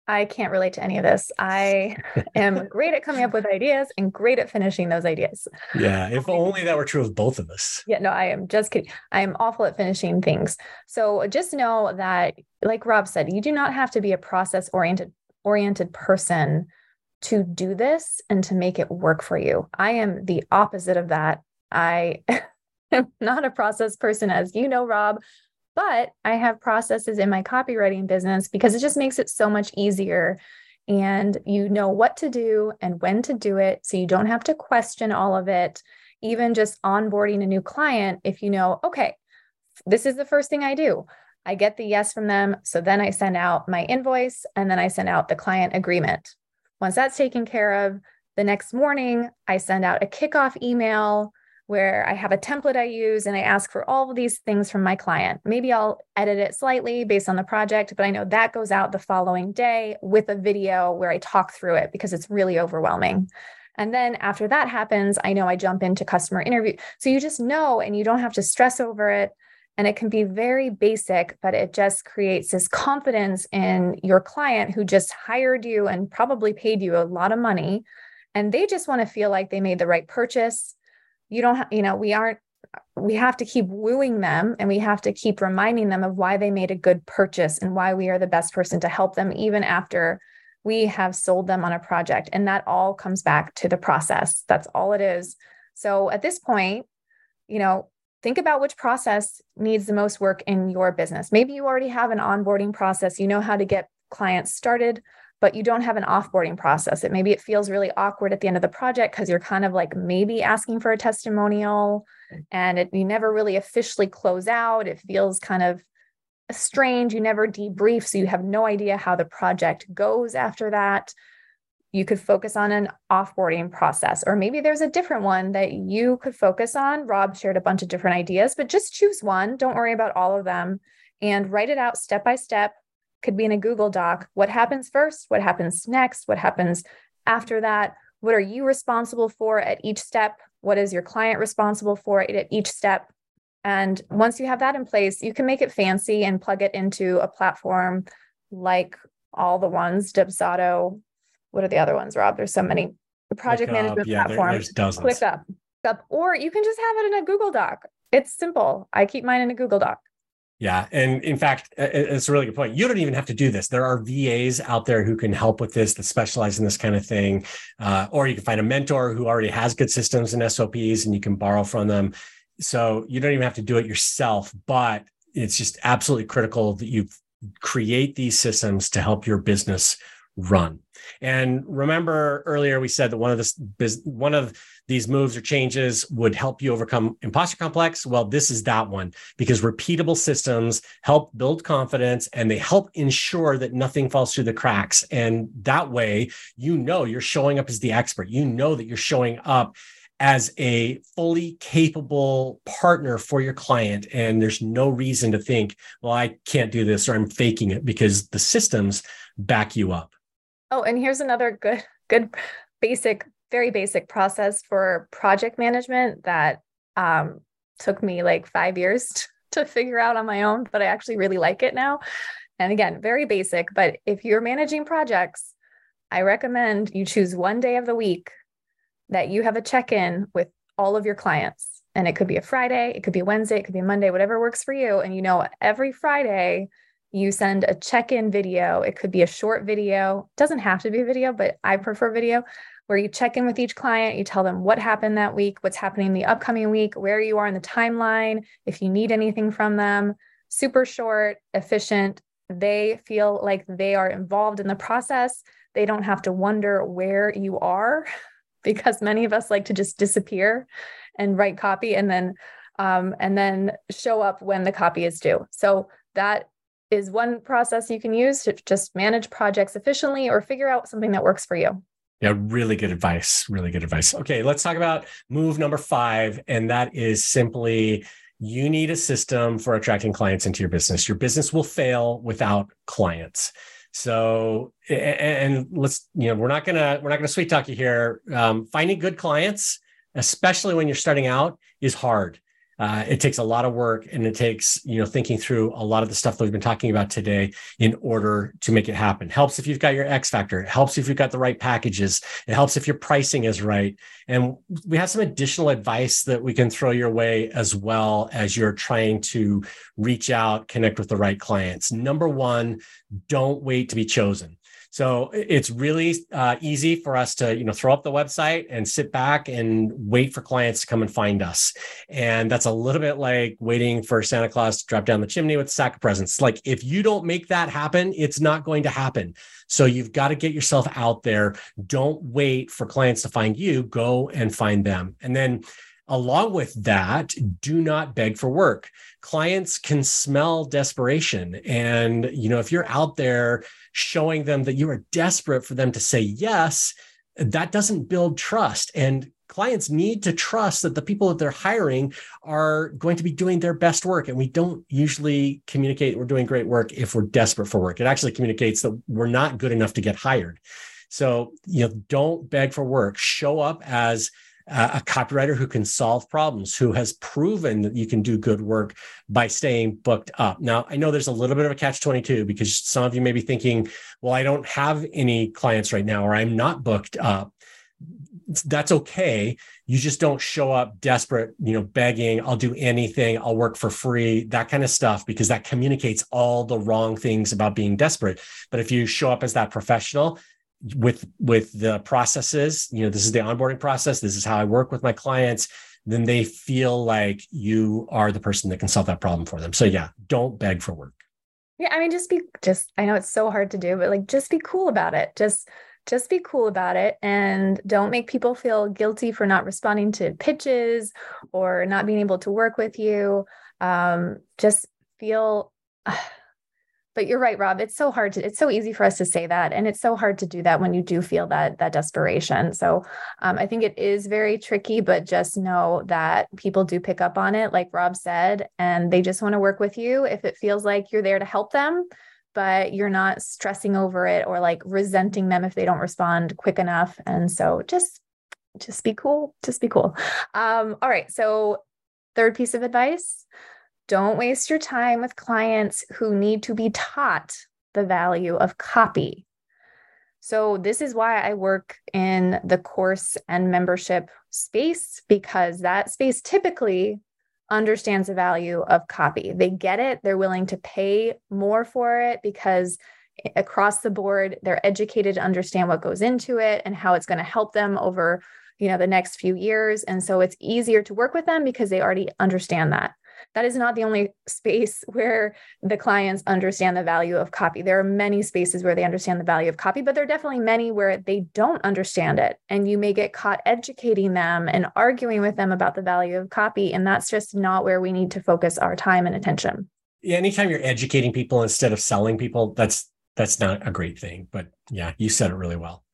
I can't relate to any of this. I am great at coming up with ideas and great at finishing those ideas. Yeah, if only that were true of both of us. Yeah, no, I am just kidding. I am awful at finishing things. So just know that, like Rob said, you do not have to be a process oriented oriented person to do this and to make it work for you. I am the opposite of that. I am not a process person, as you know, Rob, but I have processes in my copywriting business because it just makes it so much easier. And you know what to do and when to do it. So you don't have to question all of it. Even just onboarding a new client, if you know, okay, this is the first thing I do. I get the yes from them. So then I send out my invoice and then I send out the client agreement. Once that's taken care of, the next morning I send out a kickoff email where I have a template I use and I ask for all of these things from my client. Maybe I'll edit it slightly based on the project, but I know that goes out the following day with a video where I talk through it because it's really overwhelming. And then after that happens, I know I jump into customer interview. So you just know and you don't have to stress over it. And it can be very basic, but it just creates this confidence in your client who just hired you and probably paid you a lot of money. And they just want to feel like they made the right purchase. You don't, you know, we aren't, we have to keep wooing them and we have to keep reminding them of why they made a good purchase and why we are the best person to help them, even after we have sold them on a project. And that all comes back to the process. That's all it is. So at this point, you know, think about which process needs the most work in your business. Maybe you already have an onboarding process, you know how to get clients started, but you don't have an offboarding process. It maybe it feels really awkward at the end of the project because you're kind of like maybe asking for a testimonial and it, you never really officially close out. It feels kind of strange. You never debrief, so you have no idea how the project goes after that you could focus on an offboarding process, or maybe there's a different one that you could focus on. Rob shared a bunch of different ideas, but just choose one. Don't worry about all of them and write it out step by step. Could be in a Google Doc. What happens first? What happens next? What happens after that? What are you responsible for at each step? What is your client responsible for at each step? And once you have that in place, you can make it fancy and plug it into a platform like all the ones, Dubsado, what are the other ones, Rob? There's so many project management yeah, platforms. There, there's dozens. ClickUp, up, or you can just have it in a Google Doc. It's simple. I keep mine in a Google Doc. Yeah. And in fact, it's a really good point. You don't even have to do this. There are VAs out there who can help with this that specialize in this kind of thing. Uh, or you can find a mentor who already has good systems and SOPs and you can borrow from them. So you don't even have to do it yourself, but it's just absolutely critical that you create these systems to help your business run. And remember earlier we said that one of this one of these moves or changes would help you overcome imposter complex. Well, this is that one because repeatable systems help build confidence and they help ensure that nothing falls through the cracks. And that way, you know you're showing up as the expert. You know that you're showing up as a fully capable partner for your client. And there's no reason to think, well, I can't do this or I'm faking it because the systems back you up. Oh, and here's another good, good, basic, very basic process for project management that um, took me like five years to figure out on my own, but I actually really like it now. And again, very basic, but if you're managing projects, I recommend you choose one day of the week that you have a check in with all of your clients. And it could be a Friday, it could be Wednesday, it could be Monday, whatever works for you. And you know, every Friday, you send a check in video. It could be a short video, it doesn't have to be a video, but I prefer video where you check in with each client, you tell them what happened that week, what's happening the upcoming week, where you are in the timeline, if you need anything from them. Super short, efficient. They feel like they are involved in the process. They don't have to wonder where you are because many of us like to just disappear and write copy and then um, and then show up when the copy is due. So that is one process you can use to just manage projects efficiently or figure out something that works for you. Yeah, really good advice. Really good advice. Okay, let's talk about move number five. And that is simply you need a system for attracting clients into your business. Your business will fail without clients. So, and let's, you know, we're not gonna we're not gonna sweet talk you here. Um, finding good clients, especially when you're starting out, is hard. Uh, it takes a lot of work and it takes you know thinking through a lot of the stuff that we've been talking about today in order to make it happen. Helps if you've got your x factor. It helps if you've got the right packages. It helps if your pricing is right. And we have some additional advice that we can throw your way as well as you're trying to reach out connect with the right clients. Number one don't wait to be chosen so it's really uh, easy for us to, you know, throw up the website and sit back and wait for clients to come and find us. And that's a little bit like waiting for Santa Claus to drop down the chimney with a sack of presents. Like if you don't make that happen, it's not going to happen. So you've got to get yourself out there. Don't wait for clients to find you. Go and find them. And then along with that, do not beg for work. Clients can smell desperation. And, you know, if you're out there showing them that you are desperate for them to say yes, that doesn't build trust. And clients need to trust that the people that they're hiring are going to be doing their best work. And we don't usually communicate we're doing great work if we're desperate for work. It actually communicates that we're not good enough to get hired. So, you know, don't beg for work. Show up as Uh, a copywriter who can solve problems, who has proven that you can do good work by staying booked up. Now, I know there's a little bit of a catch 22 because some of you may be thinking, well, I don't have any clients right now, or I'm not booked up. That's okay. You just don't show up desperate, you know, begging, I'll do anything, I'll work for free, that kind of stuff, because that communicates all the wrong things about being desperate. But if you show up as that professional, with with the processes you know this is the onboarding process this is how i work with my clients then they feel like you are the person that can solve that problem for them. So yeah don't beg for work. Yeah i mean just be just i know it's so hard to do but like just be cool about it. Just just be cool about it and don't make people feel guilty for not responding to pitches or not being able to work with you. Um, just feel but you're right rob it's so hard to it's so easy for us to say that and it's so hard to do that when you do feel that that desperation. So um, i think it is very tricky but just know that people do pick up on it like rob said and they just want to work with you if it feels like you're there to help them but you're not stressing over it or like resenting them if they don't respond quick enough. And so just just be cool just be cool. Um, all right so third piece of advice don't waste your time with clients who need to be taught the value of copy. So, this is why I work in the course and membership space because that space typically understands the value of copy. They get it, they're willing to pay more for it because across the board they're educated to understand what goes into it and how it's going to help them over you know the next few years and so it's easier to work with them because they already understand that that is not the only space where the clients understand the value of copy. There are many spaces where they understand the value of copy, but there are definitely many where they don't understand it. And you may get caught educating them and arguing with them about the value of copy. And that's just not where we need to focus our time and attention. Yeah, anytime you're educating people instead of selling people, that's that's not a great thing. But yeah, you said it really well.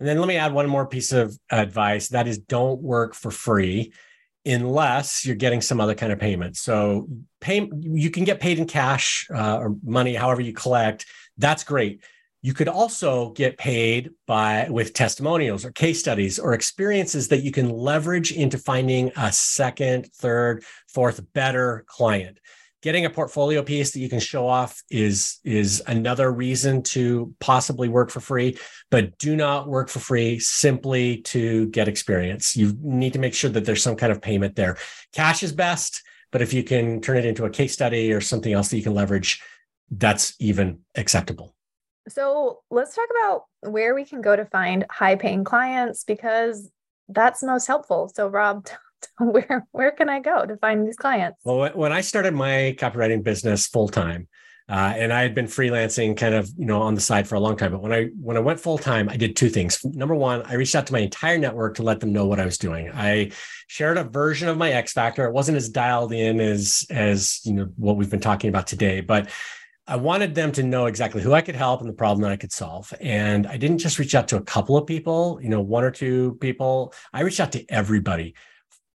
And then let me add one more piece of advice that is don't work for free unless you're getting some other kind of payment. So pay you can get paid in cash uh, or money, however you collect. That's great. You could also get paid by with testimonials or case studies or experiences that you can leverage into finding a second, third, fourth better client getting a portfolio piece that you can show off is is another reason to possibly work for free but do not work for free simply to get experience. You need to make sure that there's some kind of payment there. Cash is best but if you can turn it into a case study or something else that you can leverage that's even acceptable. So let's talk about where we can go to find high paying clients because that's most helpful. So rob where where can I go to find these clients? Well, when I started my copywriting business full time, uh, and I had been freelancing kind of you know on the side for a long time. But when I when I went full time, I did two things. Number one, I reached out to my entire network to let them know what I was doing. I shared a version of my X Factor. It wasn't as dialed in as as you know what we've been talking about today, but I wanted them to know exactly who I could help and the problem that I could solve. And I didn't just reach out to a couple of people, you know, one or two people. I reached out to everybody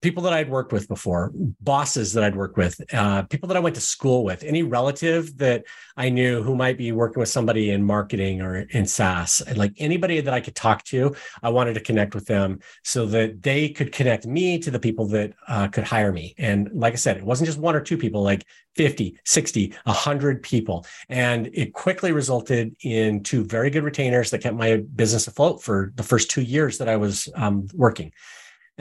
people that I'd worked with before, bosses that I'd worked with, uh, people that I went to school with, any relative that I knew who might be working with somebody in marketing or in SaaS, like anybody that I could talk to, I wanted to connect with them so that they could connect me to the people that uh, could hire me. And like I said, it wasn't just one or two people, like 50, 60, 100 people. And it quickly resulted in two very good retainers that kept my business afloat for the first two years that I was um, working.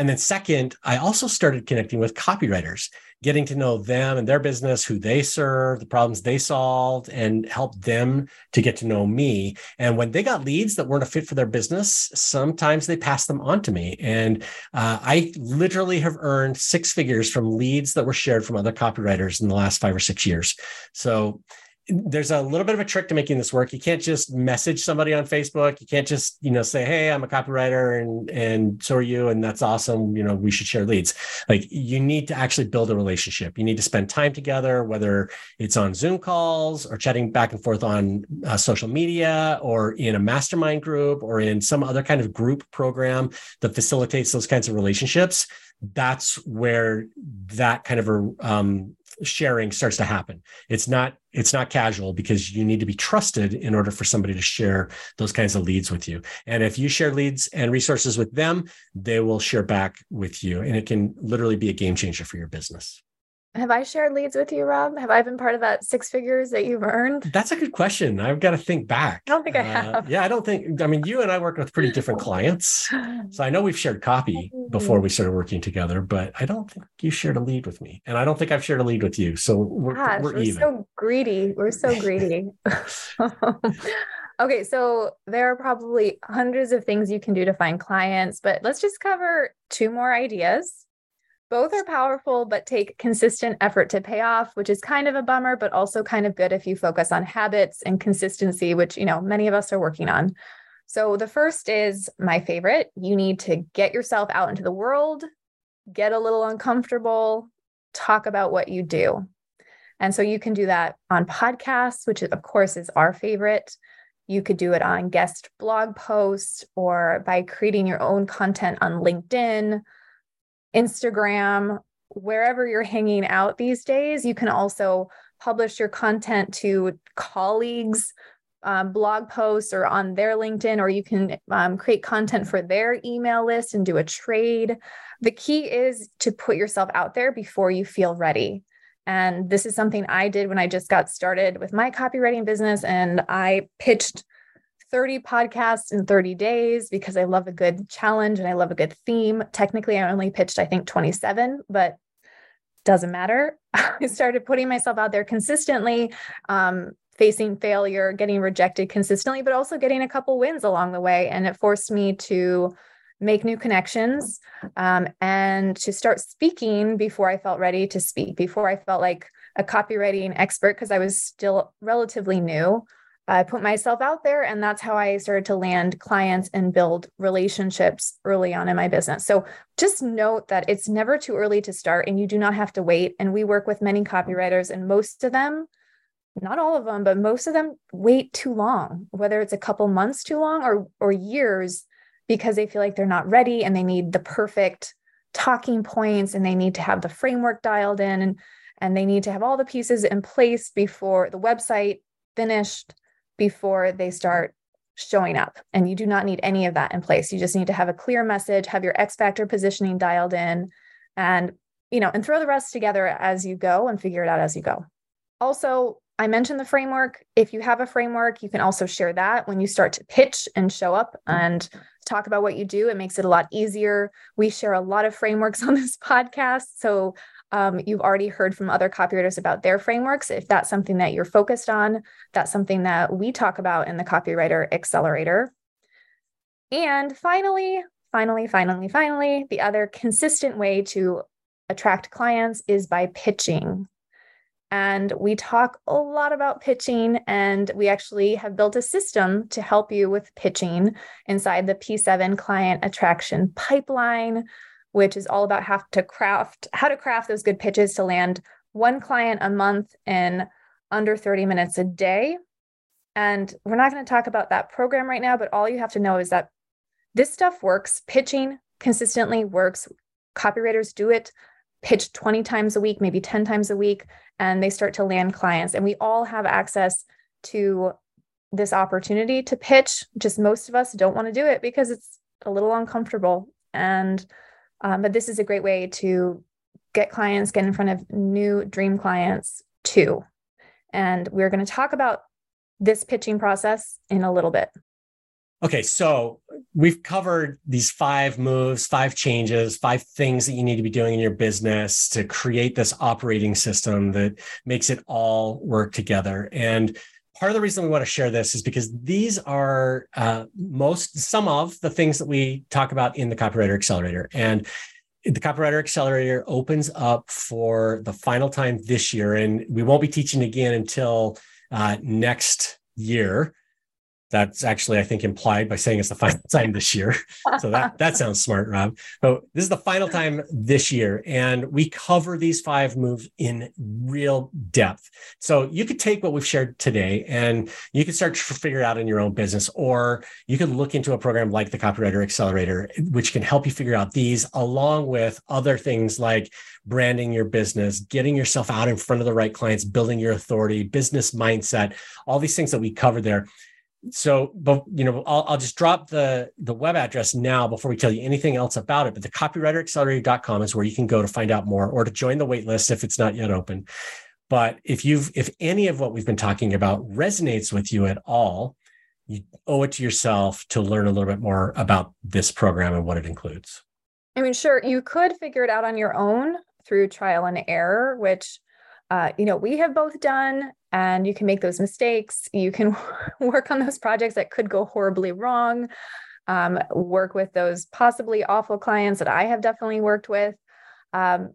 And then, second, I also started connecting with copywriters, getting to know them and their business, who they serve, the problems they solved, and help them to get to know me. And when they got leads that weren't a fit for their business, sometimes they passed them on to me. And uh, I literally have earned six figures from leads that were shared from other copywriters in the last five or six years. So, there's a little bit of a trick to making this work. You can't just message somebody on Facebook. You can't just, you know, say, "Hey, I'm a copywriter and and so are you and that's awesome, you know, we should share leads." Like you need to actually build a relationship. You need to spend time together whether it's on Zoom calls or chatting back and forth on uh, social media or in a mastermind group or in some other kind of group program that facilitates those kinds of relationships. That's where that kind of a um, sharing starts to happen. It's not it's not casual because you need to be trusted in order for somebody to share those kinds of leads with you. And if you share leads and resources with them, they will share back with you and it can literally be a game changer for your business. Have I shared leads with you, Rob? Have I been part of that six figures that you've earned? That's a good question. I've got to think back. I don't think I uh, have. Uh, yeah, I don't think. I mean, you and I work with pretty different clients, so I know we've shared copy before we started working together, but I don't think you shared a lead with me, and I don't think I've shared a lead with you. So we're Gosh, we're, we're even. So greedy. We're so greedy. okay, so there are probably hundreds of things you can do to find clients, but let's just cover two more ideas both are powerful, but take consistent effort to pay off, which is kind of a bummer, but also kind of good if you focus on habits and consistency, which, you know, many of us are working on. So the first is my favorite. You need to get yourself out into the world, get a little uncomfortable, talk about what you do. And so you can do that on podcasts, which of course is our favorite. You could do it on guest blog posts or by creating your own content on LinkedIn Instagram, wherever you're hanging out these days. You can also publish your content to colleagues, um, blog posts, or on their LinkedIn, or you can um, create content for their email list and do a trade. The key is to put yourself out there before you feel ready. And this is something I did when I just got started with my copywriting business. And I pitched 30 podcasts in 30 days because I love a good challenge and I love a good theme. Technically, I only pitched, I think, 27, but doesn't matter. I started putting myself out there consistently, um, facing failure, getting rejected consistently, but also getting a couple wins along the way. And it forced me to make new connections, um, and to start speaking before I felt ready to speak, before I felt like a copywriting expert, because I was still relatively new. I put myself out there, and that's how I started to land clients and build relationships early on in my business. So just note that it's never too early to start, and you do not have to wait. And we work with many copywriters, and most of them, not all of them, but most of them wait too long, whether it's a couple months too long or or years, because they feel like they're not ready and they need the perfect talking points and they need to have the framework dialed in and and they need to have all the pieces in place before the website finished before they start showing up. And you do not need any of that in place. You just need to have a clear message, have your X factor positioning dialed in, and you know, and throw the rest together as you go and figure it out as you go. Also, I mentioned the framework. If you have a framework, you can also share that when you start to pitch and show up and talk about what you do. It makes it a lot easier. We share a lot of frameworks on this podcast. So um, you've already heard from other copywriters about their frameworks. If that's something that you're focused on, that's something that we talk about in the Copywriter Accelerator. And finally, finally, finally, finally, the other consistent way to attract clients is by pitching. And we talk a lot about pitching, and we actually have built a system to help you with pitching inside the P7 client attraction pipeline which is all about how to craft how to craft those good pitches to land one client a month in under 30 minutes a day. And we're not going to talk about that program right now, but all you have to know is that this stuff works. Pitching consistently works. Copywriters do it, pitch 20 times a week, maybe 10 times a week, and they start to land clients. And we all have access to this opportunity to pitch. Just most of us don't want to do it because it's a little uncomfortable. And um, but this is a great way to get clients, get in front of new dream clients too. And we're going to talk about this pitching process in a little bit. Okay, so we've covered these five moves, five changes, five things that you need to be doing in your business to create this operating system that makes it all work together. And part of the reason we want to share this is because these are uh, most some of the things that we talk about in the copywriter accelerator. And the copywriter accelerator opens up for the final time this year. And we won't be teaching again until uh, next year that's actually, I think, implied by saying it's the final time this year. So that that sounds smart, Rob. But this is the final time this year, and we cover these five moves in real depth. So you could take what we've shared today, and you can start to figure it out in your own business, or you can look into a program like the Copywriter Accelerator, which can help you figure out these, along with other things like branding your business, getting yourself out in front of the right clients, building your authority, business mindset, all these things that we cover there so but you know I'll, I'll just drop the the web address now before we tell you anything else about it but the copywriteraccelerator.com is where you can go to find out more or to join the waitlist if it's not yet open. But if you've if any of what we've been talking about resonates with you at all you owe it to yourself to learn a little bit more about this program and what it includes. I mean sure you could figure it out on your own through trial and error which uh, you know we have both done and you can make those mistakes. You can work on those projects that could go horribly wrong. Um, work with those possibly awful clients that I have definitely worked with. Um,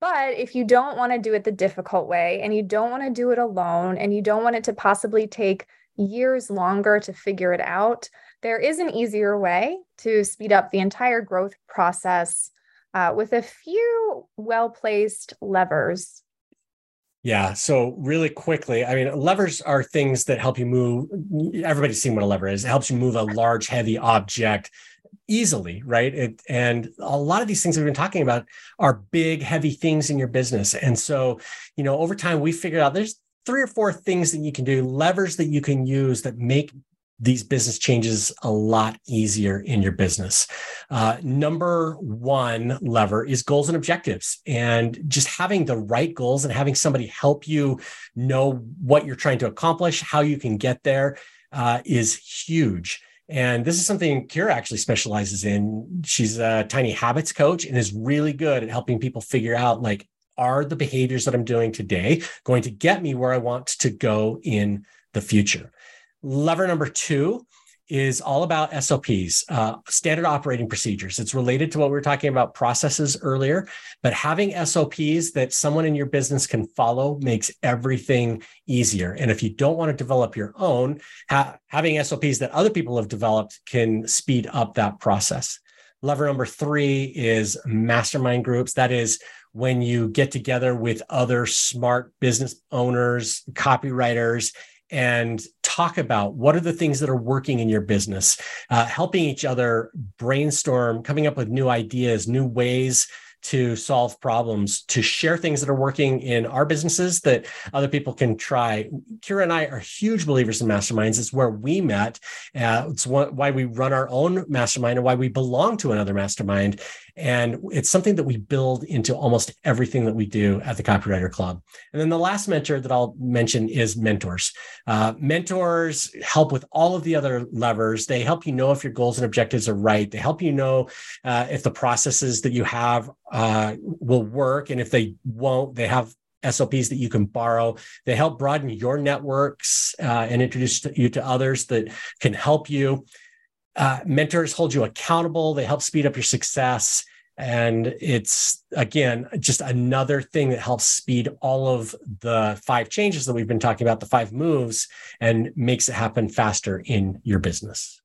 but if you don't want to do it the difficult way and you don't want to do it alone and you don't want it to possibly take years longer to figure it out, there is an easier way to speed up the entire growth process uh, with a few well placed levers yeah. So really quickly, I mean, levers are things that help you move. Everybody's seen what a lever is. It helps you move a large, heavy object easily, right? It, and a lot of these things we've been talking about are big, heavy things in your business. And so, you know, over time, we figured out there's three or four things that you can do, levers that you can use that make these business changes a lot easier in your business. Uh, number one lever is goals and objectives, and just having the right goals and having somebody help you know what you're trying to accomplish, how you can get there, uh, is huge. And this is something Kira actually specializes in. She's a tiny habits coach and is really good at helping people figure out like, are the behaviors that I'm doing today going to get me where I want to go in the future? Lever number two is all about SOPs, uh, standard operating procedures. It's related to what we were talking about processes earlier, but having SOPs that someone in your business can follow makes everything easier. And if you don't want to develop your own, ha- having SOPs that other people have developed can speed up that process. Lever number three is mastermind groups. That is when you get together with other smart business owners, copywriters, and talk about what are the things that are working in your business, uh, helping each other brainstorm, coming up with new ideas, new ways to solve problems, to share things that are working in our businesses that other people can try. Kira and I are huge believers in masterminds. It's where we met. Uh, it's why we run our own mastermind and why we belong to another mastermind. And it's something that we build into almost everything that we do at the Copywriter Club. And then the last mentor that I'll mention is mentors. Uh, mentors help with all of the other levers. They help you know if your goals and objectives are right. They help you know uh, if the processes that you have uh, will work. And if they won't, they have SOPs that you can borrow. They help broaden your networks uh, and introduce you to others that can help you. Uh, mentors hold you accountable. They help speed up your success. And it's, again, just another thing that helps speed all of the five changes that we've been talking about, the five moves, and makes it happen faster in your business.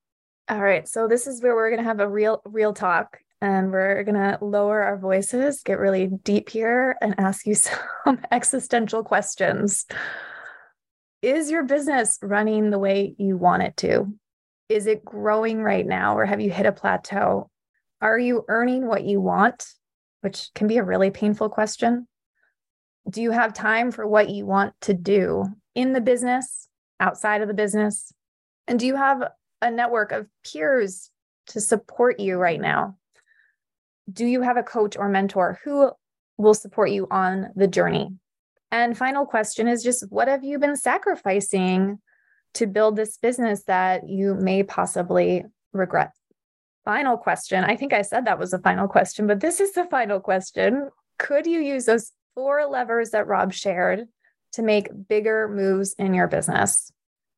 All right. So this is where we're going to have a real, real talk and we're going to lower our voices, get really deep here, and ask you some existential questions. Is your business running the way you want it to? Is it growing right now, or have you hit a plateau? Are you earning what you want? Which can be a really painful question. Do you have time for what you want to do in the business, outside of the business? And do you have a network of peers to support you right now? Do you have a coach or mentor who will support you on the journey? And final question is just what have you been sacrificing to build this business that you may possibly regret? Final question. I think I said that was a final question, but this is the final question. Could you use those four levers that Rob shared to make bigger moves in your business?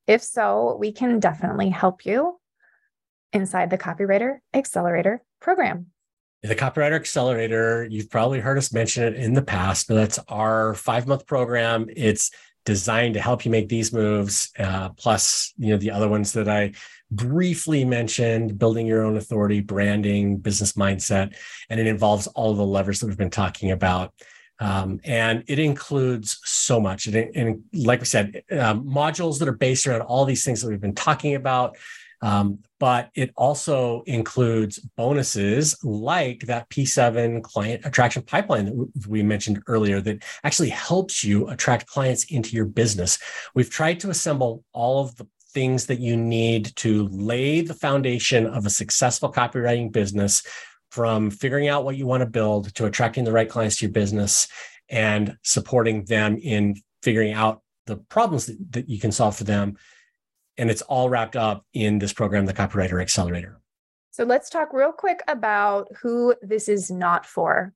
If so, we can definitely help you inside the Copywriter Accelerator program. The Copywriter Accelerator, you've probably heard us mention it in the past, but that's our five month program. It's designed to help you make these moves, uh, plus you know the other ones that I briefly mentioned: building your own authority, branding, business mindset, and it involves all the levers that we've been talking about. Um, and it includes so much. And like we said, um, modules that are based around all these things that we've been talking about. Um, but it also includes bonuses like that P7 client attraction pipeline that we mentioned earlier that actually helps you attract clients into your business. We've tried to assemble all of the things that you need to lay the foundation of a successful copywriting business from figuring out what you want to build to attracting the right clients to your business and supporting them in figuring out the problems that, that you can solve for them and it's all wrapped up in this program, the Copywriter Accelerator. So let's talk real quick about who this is not for.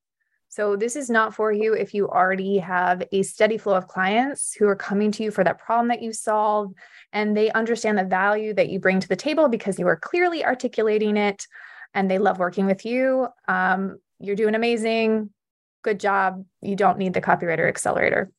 So, this is not for you if you already have a steady flow of clients who are coming to you for that problem that you solve and they understand the value that you bring to the table because you are clearly articulating it and they love working with you. Um, you're doing amazing. Good job. You don't need the copywriter accelerator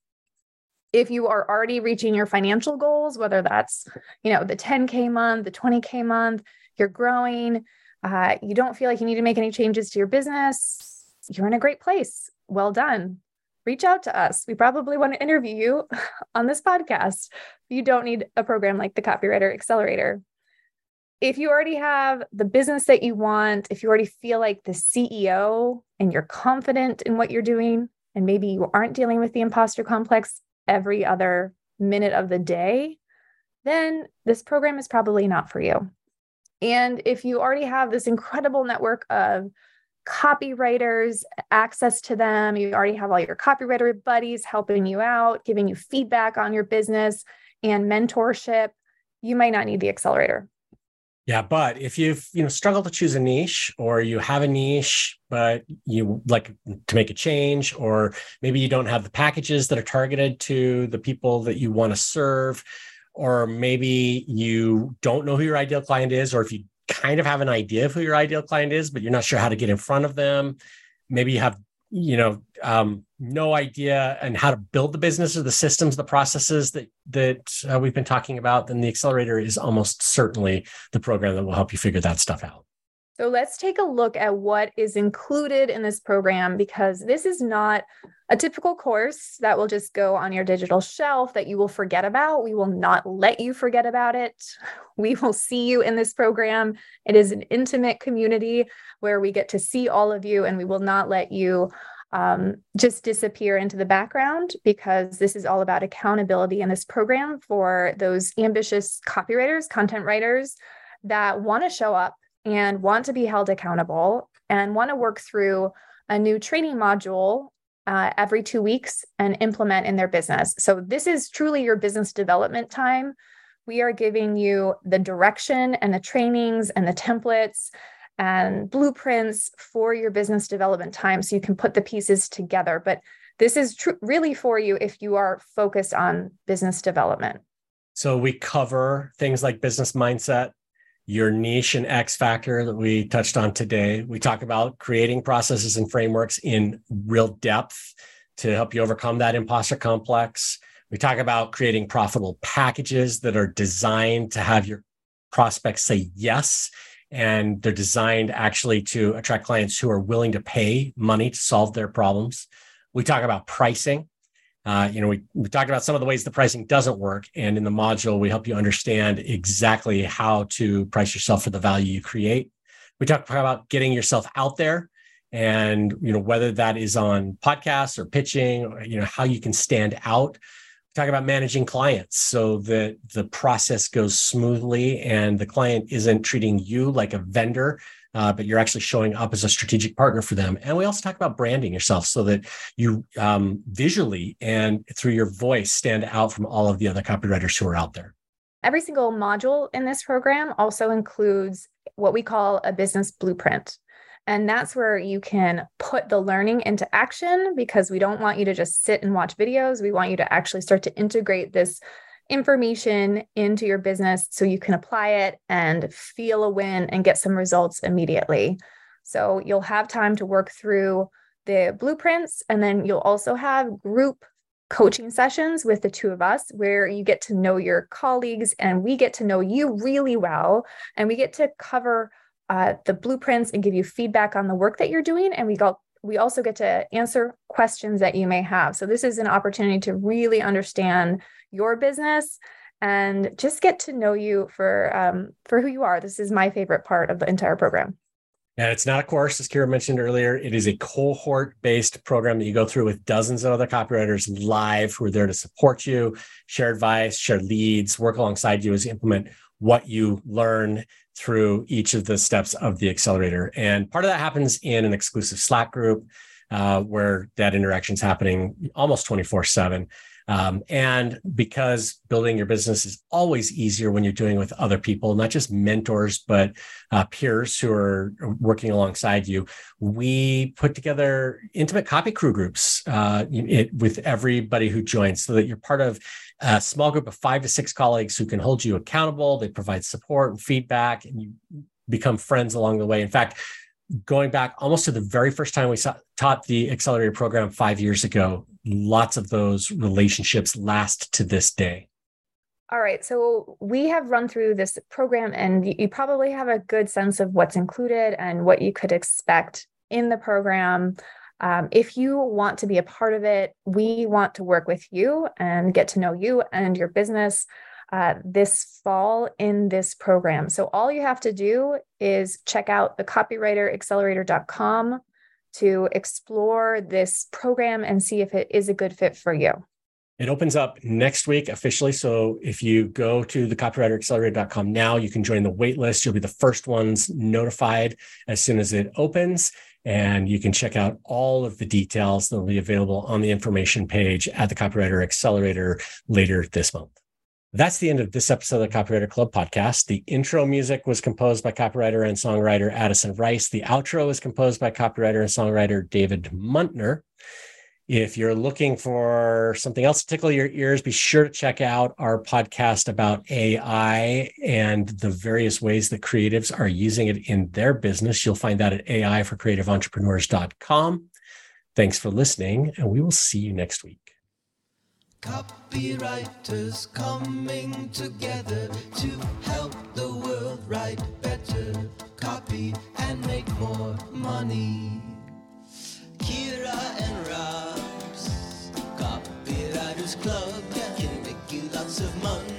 if you are already reaching your financial goals, whether that's, you know, the 10K month, the 20K month, you're growing, uh, you don't feel like you need to make any changes to your business, you're in a great place. Well done. Reach out to us. We probably want to interview you on this podcast. You don't need a program like the Copywriter Accelerator. If you already have the business that you want, if you already feel like the CEO and you're confident in what you're doing, and maybe you aren't dealing with the imposter complex every other minute of the day, then this program is probably not for you. And if you already have this incredible network of copywriters, access to them, you already have all your copywriter buddies helping you out, giving you feedback on your business and mentorship, you might not need the accelerator. Yeah, but if you've you know struggled to choose a niche, or you have a niche but you like to make a change, or maybe you don't have the packages that are targeted to the people that you want to serve, or maybe you don't know who your ideal client is, or if you kind of have an idea of who your ideal client is, but you're not sure how to get in front of them. Maybe you have, you know, um, no idea and how to build the business or the systems, the processes that that uh, we've been talking about. Then the accelerator is almost certainly the program that will help you figure that stuff out. So let's take a look at what is included in this program because this is not a typical course that will just go on your digital shelf that you will forget about. We will not let you forget about it. We will see you in this program. It is an intimate community where we get to see all of you, and we will not let you um, just disappear into the background because this is all about accountability in this program for those ambitious copywriters, content writers that want to show up and want to be held accountable and want to work through a new training module uh, every two weeks and implement in their business. So, this is truly your business development time. We are giving you the direction and the trainings and the templates and blueprints for your business development time so you can put the pieces together. But this is tr- really for you if you are focused on business development. So, we cover things like business mindset, your niche and X factor that we touched on today. We talk about creating processes and frameworks in real depth to help you overcome that imposter complex. We talk about creating profitable packages that are designed to have your prospects say yes. And they're designed actually to attract clients who are willing to pay money to solve their problems. We talk about pricing uh, you know, we, we talked about some of the ways the pricing doesn't work. And in the module, we help you understand exactly how to price yourself for the value you create. We talk about getting yourself out there and, you know, whether that is on podcasts or pitching, or, you know, how you can stand out. Talk about managing clients so that the process goes smoothly and the client isn't treating you like a vendor uh, but you're actually showing up as a strategic partner for them. And we also talk about branding yourself so that you um, visually and through your voice stand out from all of the other copywriters who are out there. Every single module in this program also includes what we call a business blueprint. And that's where you can put the learning into action because we don't want you to just sit and watch videos. We want you to actually start to integrate this information into your business so you can apply it and feel a win and get some results immediately. So you'll have time to work through the blueprints, and then you'll also have group coaching sessions with the two of us where you get to know your colleagues and we get to know you really well. And we get to cover uh, the blueprints and give you feedback on the work that you're doing. And we go, we also get to answer questions that you may have. So this is an opportunity to really understand your business and just get to know you for um, for who you are. This is my favorite part of the entire program. And it's not a course, as Kira mentioned earlier. It is a cohort based program that you go through with dozens of other copywriters live who are there to support you, share advice, share leads, work alongside you as you implement what you learn through each of the steps of the accelerator. And part of that happens in an exclusive Slack group uh, where that interaction is happening almost 24 7. Um, and because building your business is always easier when you're doing with other people, not just mentors, but uh, peers who are working alongside you, we put together intimate copy crew groups uh, it, with everybody who joins so that you're part of a small group of five to six colleagues who can hold you accountable. They provide support and feedback, and you become friends along the way. In fact, going back almost to the very first time we taught the accelerator program five years ago, lots of those relationships last to this day. All right. So we have run through this program, and you probably have a good sense of what's included and what you could expect in the program. Um, if you want to be a part of it, we want to work with you and get to know you and your business uh, this fall in this program. So all you have to do is check out the copywriteraccelerator.com to explore this program and see if it is a good fit for you. It opens up next week officially. So if you go to the copywriteraccelerator.com now, you can join the waitlist. You'll be the first ones notified as soon as it opens. And you can check out all of the details that will be available on the information page at the Copywriter Accelerator later this month. That's the end of this episode of the Copywriter Club podcast. The intro music was composed by copywriter and songwriter Addison Rice. The outro was composed by copywriter and songwriter David Muntner. If you're looking for something else to tickle your ears, be sure to check out our podcast about AI and the various ways that creatives are using it in their business. You'll find that at AI for creative entrepreneurs.com. Thanks for listening, and we will see you next week. Copywriters coming together to help the world write better copy and make more money. Kira and Ra. Riders Club can make you lots of money.